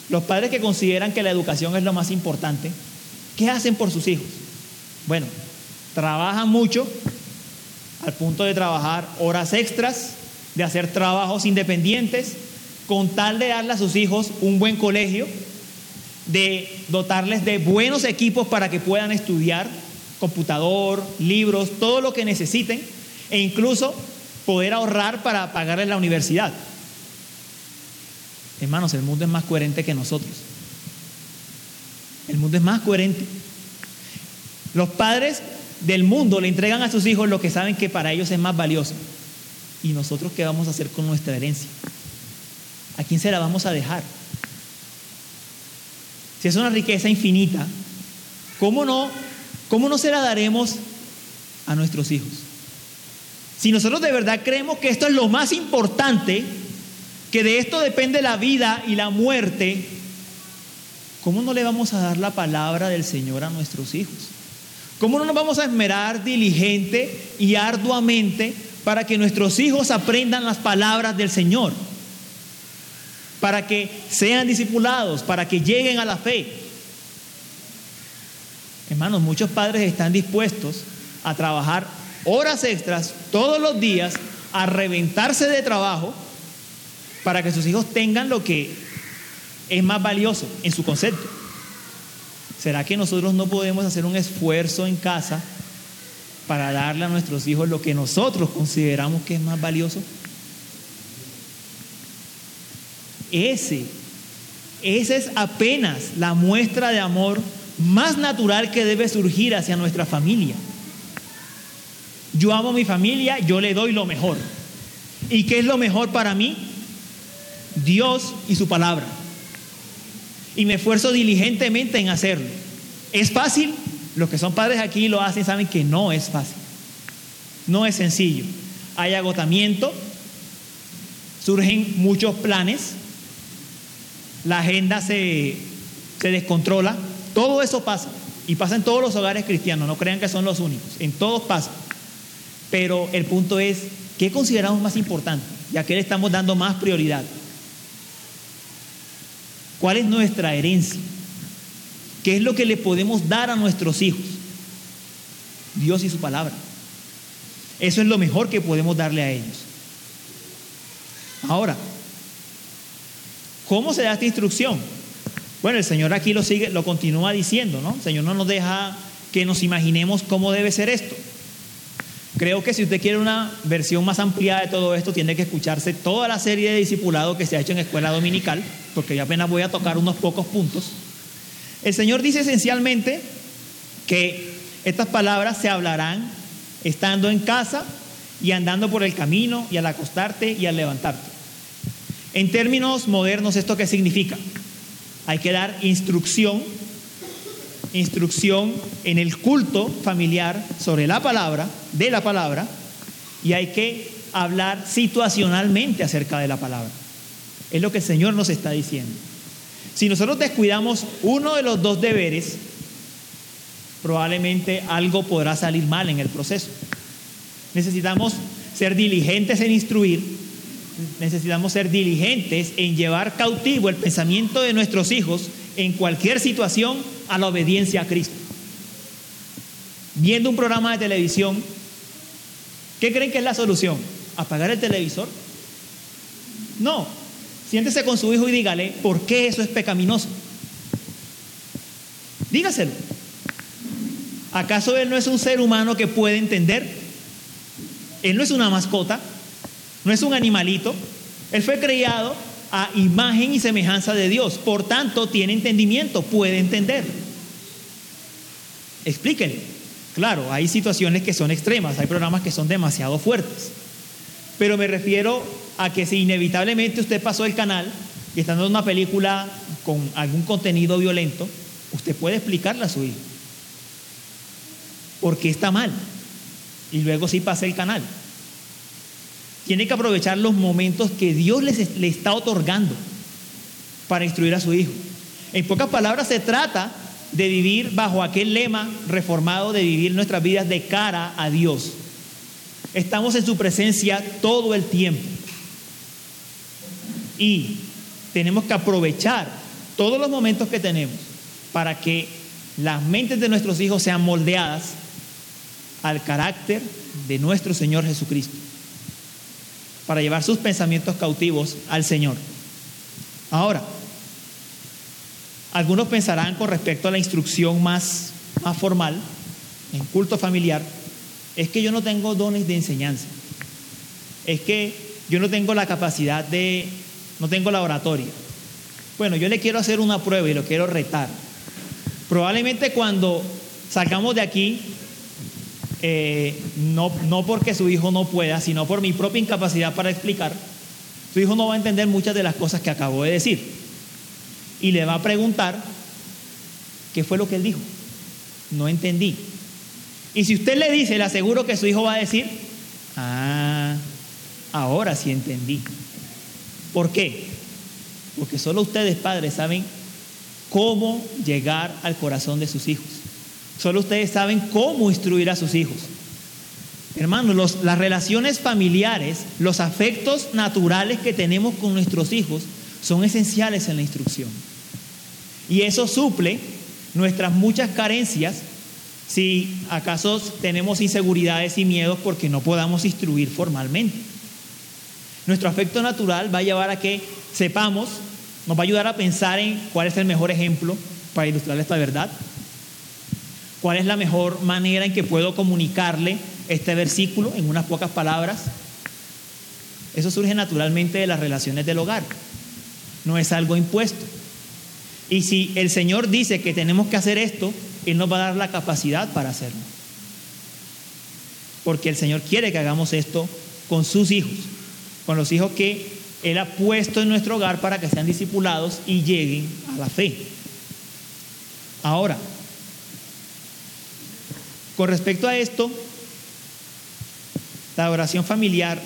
los padres que consideran que la educación es lo más importante, ¿qué hacen por sus hijos? Bueno, trabajan mucho al punto de trabajar horas extras, de hacer trabajos independientes, con tal de darle a sus hijos un buen colegio, de dotarles de buenos equipos para que puedan estudiar, computador, libros, todo lo que necesiten, e incluso poder ahorrar para pagarles la universidad. Hermanos, el mundo es más coherente que nosotros. El mundo es más coherente. Los padres del mundo le entregan a sus hijos lo que saben que para ellos es más valioso. ¿Y nosotros qué vamos a hacer con nuestra herencia? ¿A quién se la vamos a dejar? Si es una riqueza infinita, ¿cómo no, cómo no se la daremos a nuestros hijos? Si nosotros de verdad creemos que esto es lo más importante, que de esto depende la vida y la muerte, ¿cómo no le vamos a dar la palabra del Señor a nuestros hijos? ¿Cómo no nos vamos a esmerar diligente y arduamente para que nuestros hijos aprendan las palabras del Señor? para que sean discipulados, para que lleguen a la fe. Hermanos, muchos padres están dispuestos a trabajar horas extras todos los días, a reventarse de trabajo, para que sus hijos tengan lo que es más valioso en su concepto. ¿Será que nosotros no podemos hacer un esfuerzo en casa para darle a nuestros hijos lo que nosotros consideramos que es más valioso? Ese, esa es apenas la muestra de amor más natural que debe surgir hacia nuestra familia. Yo amo a mi familia, yo le doy lo mejor. ¿Y qué es lo mejor para mí? Dios y su palabra. Y me esfuerzo diligentemente en hacerlo. ¿Es fácil? Los que son padres aquí lo hacen saben que no es fácil. No es sencillo. Hay agotamiento, surgen muchos planes, la agenda se, descontrola. Todo eso pasa. Y pasa en todos los hogares cristianos. No crean que son los únicos. En todos pasa. Pero el punto es, ¿qué consideramos más importante? ¿Y a qué le estamos dando más prioridad? ¿Cuál es nuestra herencia? ¿Qué es lo que le podemos dar a nuestros hijos? Dios y su palabra. Eso es lo mejor que podemos darle a ellos. Ahora, ¿Cómo se da esta instrucción? Bueno, el Señor aquí lo sigue, lo continúa diciendo, ¿no? El Señor no nos deja que nos imaginemos cómo debe ser esto. Creo que si usted quiere una versión más ampliada de todo esto, tiene que escucharse toda la serie de discipulado que se ha hecho en escuela dominical, porque yo apenas voy a tocar unos pocos puntos. El Señor dice esencialmente que estas palabras se hablarán estando en casa y andando por el camino y al acostarte y al levantarte. En términos modernos, ¿esto qué significa? Hay que dar instrucción instrucción en el culto familiar sobre la palabra, de la palabra, y hay que hablar situacionalmente acerca de la palabra. Es lo que el Señor nos está diciendo. Si nosotros descuidamos uno de los dos deberes, probablemente algo podrá salir mal en el proceso. Necesitamos ser diligentes en instruir, necesitamos ser diligentes en llevar cautivo el pensamiento de nuestros hijos en cualquier situación a la obediencia a Cristo. Viendo un programa de televisión, ¿qué creen que es la solución? ¿Apagar el televisor? No. Siéntese con su hijo y dígale por qué eso es pecaminoso. Dígaselo. ¿Acaso él no es un ser humano que puede entender? Él no es una mascota, no es un animalito. Él fue criado a imagen y semejanza de Dios. Por tanto, tiene entendimiento, puede entender. Explíquenle. Claro, hay situaciones que son extremas, hay programas que son demasiado fuertes. Pero me refiero a que si inevitablemente usted pasó el canal y está dando una película con algún contenido violento, usted puede explicarle a su hijo. Porque está mal. Y luego sí pasa el canal. Tiene que aprovechar los momentos que Dios le está otorgando para instruir a su hijo. En pocas palabras, se trata de vivir bajo aquel lema reformado de vivir nuestras vidas de cara a Dios. Estamos en su presencia todo el tiempo. Y tenemos que aprovechar todos los momentos que tenemos para que las mentes de nuestros hijos sean moldeadas al carácter de nuestro Señor Jesucristo para llevar sus pensamientos cautivos al Señor. Ahora, algunos pensarán con respecto a la instrucción más, más formal, en culto familiar, es que yo no tengo dones de enseñanza, es que yo no tengo la capacidad de, no tengo la oratoria. Bueno, yo le quiero hacer una prueba y lo quiero retar. Probablemente cuando salgamos de aquí eh, no, no porque su hijo no pueda, sino por mi propia incapacidad para explicar, su hijo no va a entender muchas de las cosas que acabo de decir. Y le va a preguntar, ¿qué fue lo que él dijo? No entendí. Y si usted le dice, le aseguro que su hijo va a decir, ah, ahora sí entendí. ¿Por qué? Porque solo ustedes, padres, saben cómo llegar al corazón de sus hijos. Solo ustedes saben cómo instruir a sus hijos. Hermanos, las relaciones familiares, los afectos naturales que tenemos con nuestros hijos son esenciales en la instrucción. Y eso suple nuestras muchas carencias si acaso tenemos inseguridades y miedos porque no podamos instruir formalmente. Nuestro afecto natural va a llevar a que sepamos, nos va a ayudar a pensar en cuál es el mejor ejemplo para ilustrar esta verdad ¿Cuál es la mejor manera en que puedo comunicarle este versículo en unas pocas palabras? Eso surge naturalmente de las relaciones del hogar. No es algo impuesto. Y si el Señor dice que tenemos que hacer esto, Él nos va a dar la capacidad para hacerlo. Porque el Señor quiere que hagamos esto con sus hijos, con los hijos que Él ha puesto en nuestro hogar para que sean discipulados y lleguen a la fe. Ahora, con respecto a esto, la oración familiar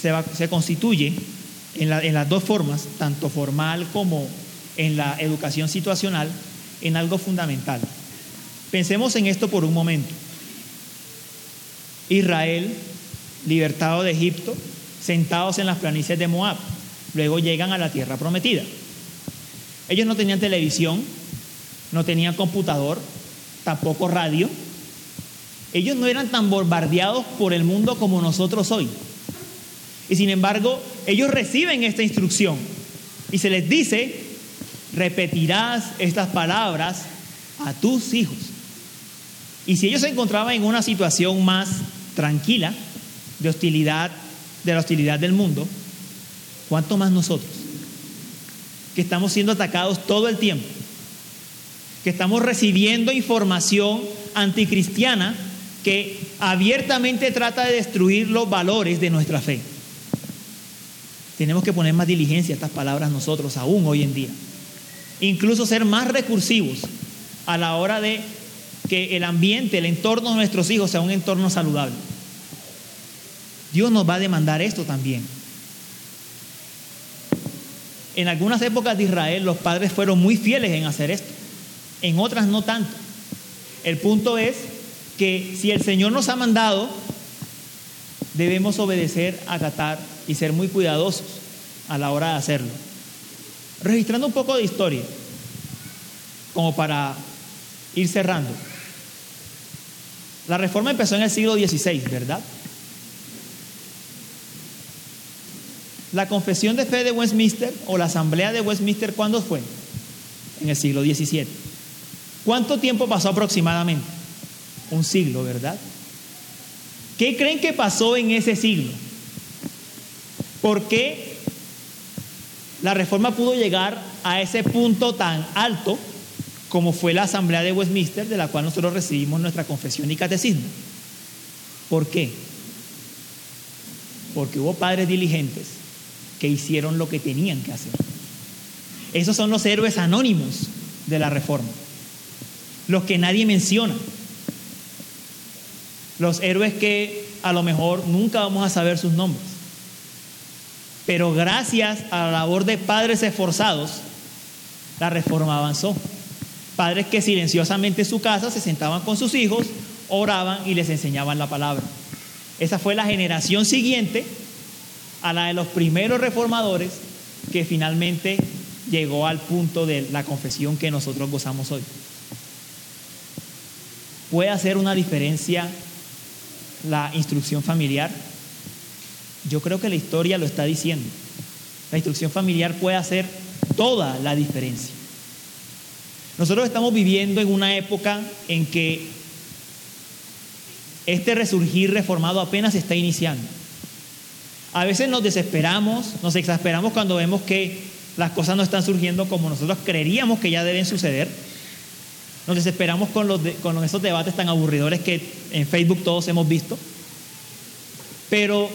se, constituye en, en las dos formas, tanto formal como en la educación situacional, en algo fundamental. Pensemos en esto por un momento. Israel, libertado de Egipto, sentados en las planicies de Moab, luego llegan a la tierra prometida. Ellos no tenían televisión, no tenían computador, tampoco radio, ellos no eran tan bombardeados por el mundo como nosotros hoy. Y sin embargo, ellos reciben esta instrucción y se les dice, repetirás estas palabras a tus hijos. Y si ellos se encontraban en una situación más tranquila, de hostilidad, de la hostilidad del mundo, ¿cuánto más nosotros? Que estamos siendo atacados todo el tiempo, que estamos recibiendo información anticristiana que abiertamente trata de destruir los valores de nuestra fe. Tenemos que poner más diligencia a estas palabras nosotros aún hoy en día. Incluso ser más recursivos a la hora de que el ambiente, el entorno de nuestros hijos sea un entorno saludable. Dios nos va a demandar esto también. En algunas épocas de Israel los padres fueron muy fieles en hacer esto, en otras no tanto. El punto es que si el Señor nos ha mandado, debemos obedecer, acatar y ser muy cuidadosos a la hora de hacerlo. Registrando un poco de historia, como para ir cerrando. La reforma empezó en el siglo XVI, ¿verdad? La confesión de fe de Westminster o la asamblea de Westminster, ¿cuándo fue? En el siglo XVII. ¿Cuánto tiempo pasó aproximadamente? Un siglo, ¿verdad? ¿Qué creen que pasó en ese siglo? ¿Por qué la reforma pudo llegar a ese punto tan alto como fue la asamblea de Westminster, de la cual nosotros recibimos nuestra confesión y catecismo? ¿Por qué? Porque hubo padres diligentes que hicieron lo que tenían que hacer. Esos son los héroes anónimos de la reforma, los que nadie menciona, los héroes que a lo mejor nunca vamos a saber sus nombres. Pero gracias a la labor de padres esforzados, la reforma avanzó. Padres que silenciosamente en su casa se sentaban con sus hijos, oraban y les enseñaban la palabra. Esa fue la generación siguiente a la de los primeros reformadores que finalmente llegó al punto de la confesión que nosotros gozamos hoy. ¿Puede hacer una diferencia la instrucción familiar? Yo creo que la historia lo está diciendo. La instrucción familiar puede hacer toda la diferencia. Nosotros estamos viviendo en una época en que este resurgir reformado apenas está iniciando. A veces nos desesperamos, nos exasperamos cuando vemos que las cosas no están surgiendo como nosotros creeríamos que ya deben suceder. Nos desesperamos con, los con esos debates tan aburridores que en Facebook todos hemos visto. Pero,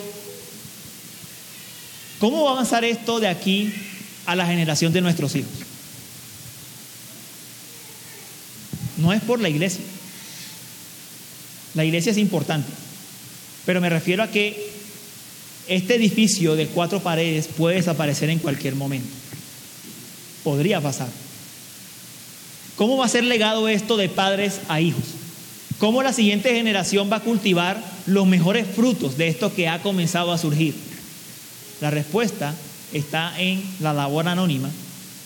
¿cómo va a avanzar esto de aquí a la generación de nuestros hijos? No es por la iglesia. La iglesia es importante. Pero me refiero a que este edificio de cuatro paredes puede desaparecer en cualquier momento. Podría pasar. ¿Cómo va a ser legado esto de padres a hijos? ¿Cómo la siguiente generación va a cultivar los mejores frutos de esto que ha comenzado a surgir? La respuesta está en la labor anónima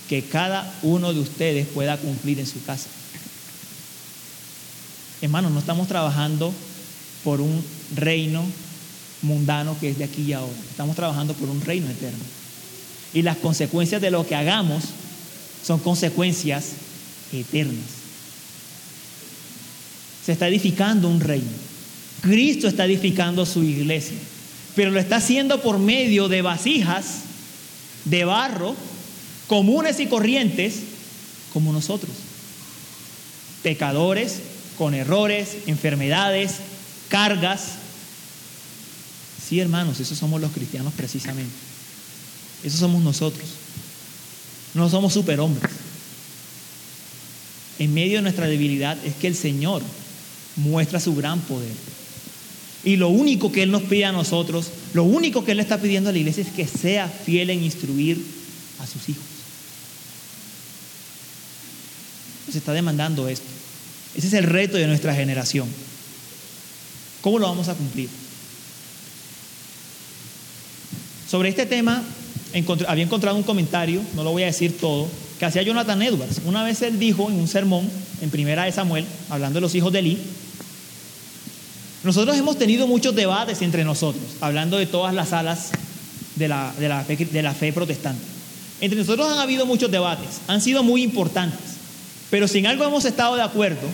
que cada uno de ustedes pueda cumplir en su casa. Hermanos, no estamos trabajando por un reino mundano que es de aquí y ahora. Estamos trabajando por un reino eterno. Y las consecuencias de lo que hagamos son consecuencias eternas. Se está edificando un reino. Cristo está edificando su iglesia, pero lo está haciendo por medio de vasijas de barro comunes y corrientes como nosotros. Pecadores con errores, enfermedades, cargas, Sí, hermanos, esos somos los cristianos precisamente. Esos somos nosotros. No somos superhombres. En medio de nuestra debilidad es que el Señor muestra su gran poder. Y lo único que Él nos pide a nosotros, lo único que Él está pidiendo a la iglesia es que sea fiel en instruir a sus hijos. Nos está demandando esto. Ese es el reto de nuestra generación. ¿Cómo lo vamos a cumplir? Sobre este tema había encontrado un comentario, no lo voy a decir todo, que hacía Jonathan Edwards. Una vez él dijo en un sermón, en primera de Samuel, hablando de los hijos de Eli, nosotros hemos tenido muchos debates entre nosotros, hablando de todas las alas de la, de la, fe, de la fe protestante. Entre nosotros han habido muchos debates, han sido muy importantes, pero si en algo hemos estado de acuerdo,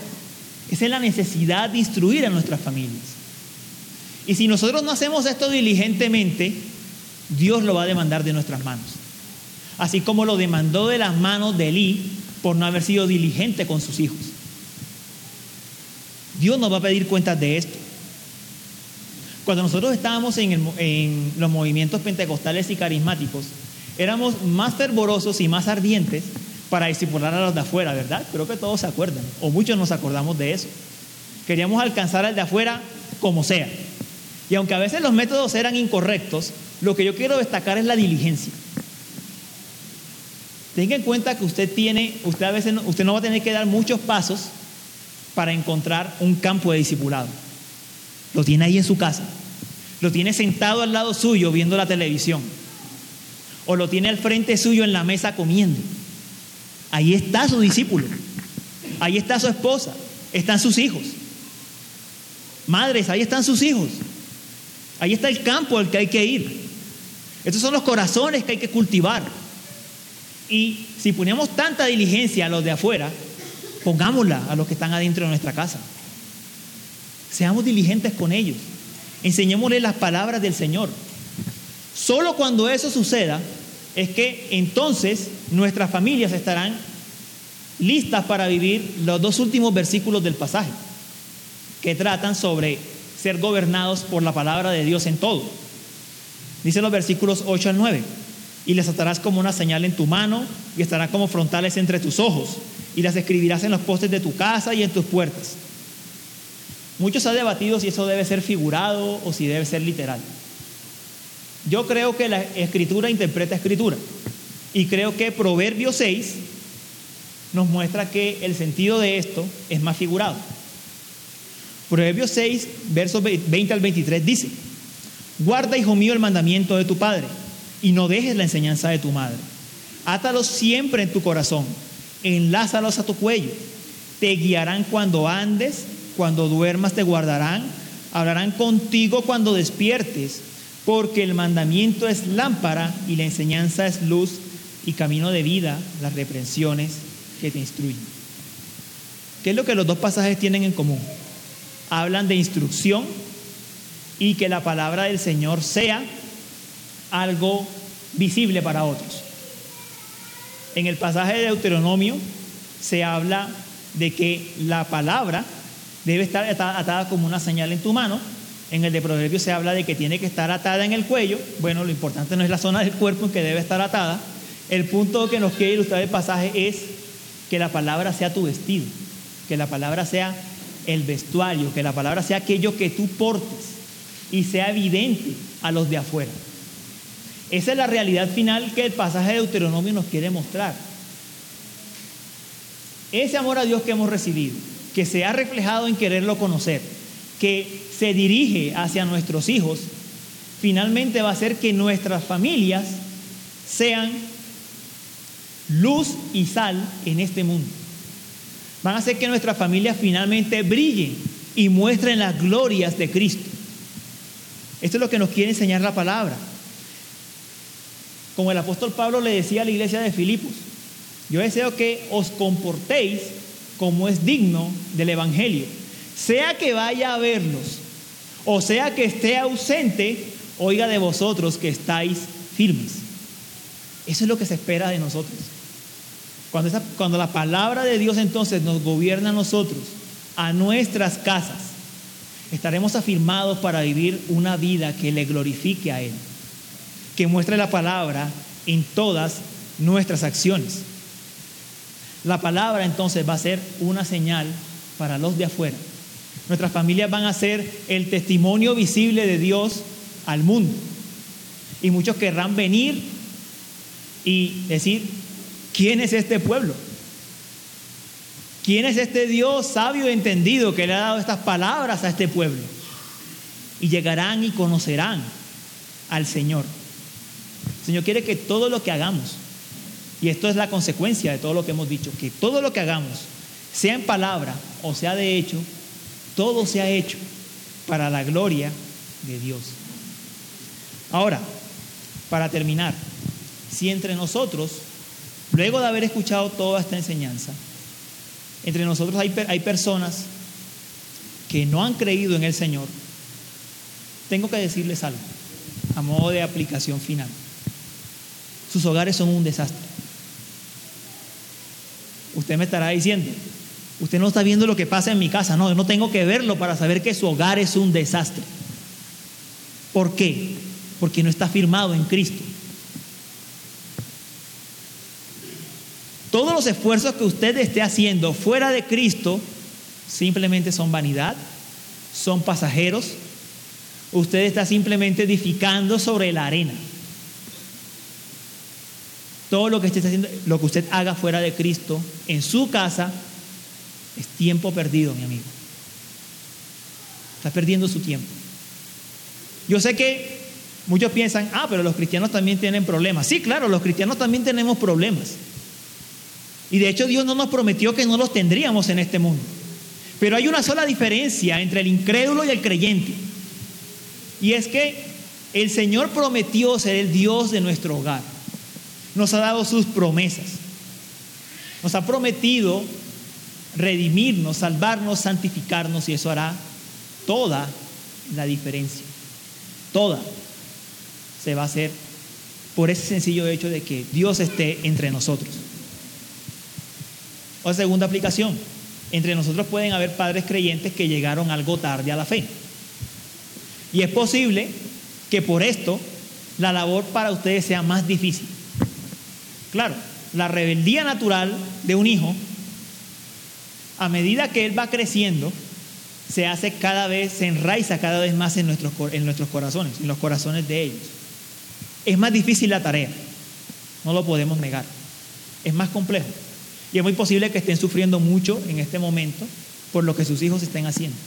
es en la necesidad de instruir a nuestras familias. Y si nosotros no hacemos esto diligentemente, Dios lo va a demandar de nuestras manos. Así como lo demandó de las manos de Elí por no haber sido diligente con sus hijos. Dios nos va a pedir cuentas de esto. Cuando nosotros estábamos en, los movimientos pentecostales y carismáticos, éramos más fervorosos y más ardientes para discipular a los de afuera, ¿verdad? Creo que todos se acuerdan, o muchos nos acordamos de eso. Queríamos alcanzar al de afuera como sea. Y aunque a veces los métodos eran incorrectos, lo que yo quiero destacar es la diligencia. Tenga en cuenta que usted tiene, usted a veces usted no va a tener que dar muchos pasos para encontrar un campo de discipulado. Lo tiene ahí en su casa. Lo tiene sentado al lado suyo viendo la televisión. O lo tiene al frente suyo en la mesa comiendo. Ahí está su discípulo. Ahí está su esposa. Están sus hijos. Madres, ahí están sus hijos. Ahí está el campo al que hay que ir. Estos son los corazones que hay que cultivar. Y si ponemos tanta diligencia a los de afuera, pongámosla a los que están adentro de nuestra casa. Seamos diligentes con ellos. Enseñémosles las palabras del Señor. Solo cuando eso suceda es que entonces nuestras familias estarán listas para vivir los dos últimos versículos del pasaje, que tratan sobre ser gobernados por la palabra de Dios en todo. Dice los versículos 8 al 9, y les atarás como una señal en tu mano y estarán como frontales entre tus ojos, y las escribirás en los postes de tu casa y en tus puertas. Muchos han debatido si eso debe ser figurado o si debe ser literal. Yo creo que la escritura interpreta escritura. Y creo que Proverbio 6 nos muestra que el sentido de esto es más figurado. Proverbio 6, versos 20 al 23 dice, guarda, hijo mío, el mandamiento de tu padre y no dejes la enseñanza de tu madre. Átalos siempre en tu corazón, enlázalos a tu cuello. Te guiarán cuando andes, cuando duermas te guardarán, hablarán contigo cuando despiertes, porque el mandamiento es lámpara y la enseñanza es luz y camino de vida, las reprensiones que te instruyen. ¿Qué es lo que los dos pasajes tienen en común? Hablan de instrucción y que la palabra del Señor sea algo visible para otros. En el pasaje de Deuteronomio se habla de que la palabra debe estar atada como una señal en tu mano. En el de Proverbios se habla de que tiene que estar atada en el cuello. Bueno, lo importante no es la zona del cuerpo en que debe estar atada. El punto que nos quiere ilustrar el pasaje es que la palabra sea tu vestido, que la palabra sea el vestuario, que la palabra sea aquello que tú portes y sea evidente a los de afuera. Esa es la realidad final que el pasaje de Deuteronomio nos quiere mostrar. Ese amor a Dios que hemos recibido, que se ha reflejado en quererlo conocer, que se dirige hacia nuestros hijos, finalmente va a hacer que nuestras familias sean luz y sal en este mundo. Van a hacer que nuestras familias finalmente brillen y muestren las glorias de Cristo. Esto es lo que nos quiere enseñar la palabra. Como el apóstol Pablo le decía a la iglesia de Filipos, yo deseo que os comportéis como es digno del Evangelio, sea que vaya a verlos, o sea que esté ausente, oiga de vosotros que estáis firmes. Eso es lo que se espera de nosotros. Cuando, cuando la palabra de Dios entonces nos gobierna a nosotros, a nuestras casas, estaremos afirmados para vivir una vida que le glorifique a Él que muestre la palabra en todas nuestras acciones. La palabra entonces va a ser una señal para los de afuera. Nuestras familias van a ser el testimonio visible de Dios al mundo. Y muchos querrán venir y decir, ¿quién es este pueblo? ¿Quién es este Dios sabio y entendido que le ha dado estas palabras a este pueblo? Y llegarán y conocerán al Señor. Señor quiere que todo lo que hagamos, y esto es la consecuencia de todo lo que hemos dicho, que todo lo que hagamos, sea en palabra o sea de hecho, todo sea hecho para la gloria de Dios. Ahora, para terminar, si entre nosotros, luego de haber escuchado toda esta enseñanza, entre nosotros hay, hay personas que no han creído en el Señor, tengo que decirles algo a modo de aplicación final sus hogares son un desastre. Usted me estará diciendo, usted no está viendo lo que pasa en mi casa. No, yo no tengo que verlo para saber que su hogar es un desastre. ¿Por qué? Porque no está firmado en Cristo. Todos los esfuerzos que usted esté haciendo fuera de Cristo simplemente son vanidad, son pasajeros. Usted está simplemente edificando sobre la arena. Todo lo que esté haciendo, lo que usted haga fuera de Cristo en su casa es tiempo perdido, mi amigo. Está perdiendo su tiempo. Yo sé que muchos piensan, ah, pero los cristianos también tienen problemas. Sí, claro, los cristianos también tenemos problemas. Y de hecho Dios no nos prometió que no los tendríamos en este mundo. Pero hay una sola diferencia entre el incrédulo y el creyente. Y es que el Señor prometió ser el Dios de nuestro hogar nos ha dado sus promesas. Nos ha prometido redimirnos, salvarnos, santificarnos y eso hará toda la diferencia. Toda se va a hacer por ese sencillo hecho de que Dios esté entre nosotros. O segunda aplicación, entre nosotros pueden haber padres creyentes que llegaron algo tarde a la fe. Y es posible que por esto la labor para ustedes sea más difícil. Claro, la rebeldía natural de un hijo, a medida que él va creciendo, se hace cada vez, se enraiza cada vez más en nuestros, en nuestros corazones, en los corazones de ellos. Es más difícil la tarea, no lo podemos negar. Es más complejo. Y es muy posible que estén sufriendo mucho en este momento por lo que sus hijos estén haciendo.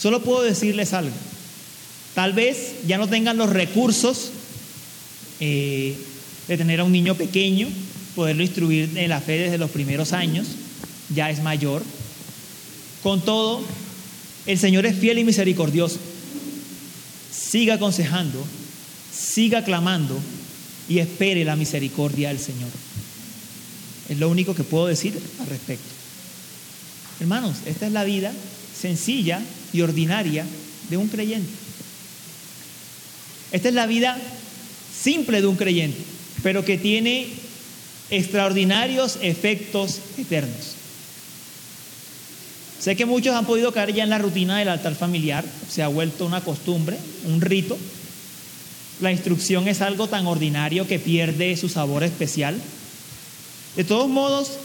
Solo puedo decirles algo. Tal vez ya no tengan los recursos eh, de tener a un niño pequeño, poderlo instruir en la fe desde los primeros años, ya es mayor. Con todo, el Señor es fiel y misericordioso. Siga aconsejando, siga clamando y espere la misericordia del Señor. Es lo único que puedo decir al respecto. Hermanos, esta es la vida sencilla y ordinaria de un creyente. Esta es la vida simple de un creyente pero que tiene extraordinarios efectos eternos. Sé que muchos han podido caer ya en la rutina del altar familiar, se ha vuelto una costumbre, un rito. La instrucción es algo tan ordinario que pierde su sabor especial. De todos modos,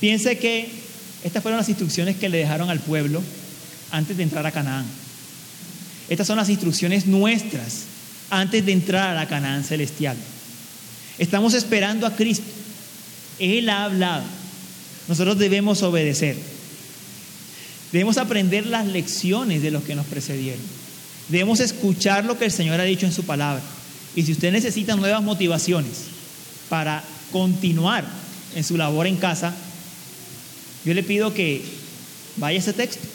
piense que estas fueron las instrucciones que le dejaron al pueblo antes de entrar a Canaán. Estas son las instrucciones nuestras antes de entrar a la Canaán celestial. Estamos esperando a Cristo. Él ha hablado. Nosotros debemos obedecer. Debemos aprender las lecciones de los que nos precedieron. Debemos escuchar lo que el Señor ha dicho en su palabra. Y si usted necesita nuevas motivaciones para continuar en su labor en casa, yo le pido que vaya ese texto,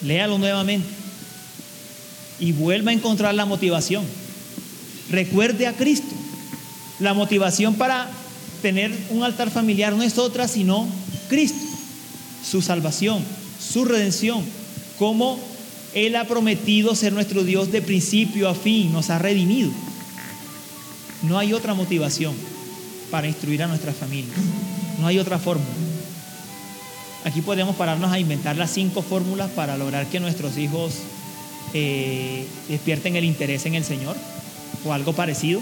léalo nuevamente y vuelva a encontrar la motivación. Recuerde a Cristo. La motivación para tener un altar familiar no es otra sino Cristo, su salvación, su redención, como Él ha prometido ser nuestro Dios de principio a fin, nos ha redimido. No hay otra motivación para instruir a nuestras familias. No hay otra fórmula. Aquí podemos pararnos a inventar las cinco fórmulas para lograr que nuestros hijos eh, despierten el interés en el Señor o algo parecido,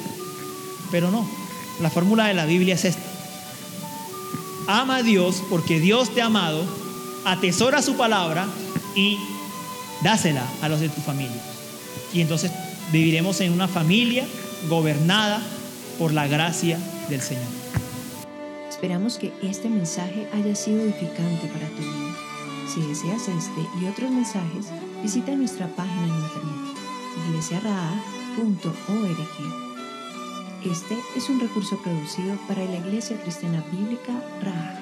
pero no. La fórmula de la Biblia es esta. Ama a Dios porque Dios te ha amado, atesora su palabra y dásela a los de tu familia. Y entonces viviremos en una familia gobernada por la gracia del Señor. Esperamos que este mensaje haya sido edificante para tu vida. Si deseas este y otros mensajes, visita nuestra página en internet, Iglesia este es un recurso producido para la Iglesia Cristiana Bíblica Raha.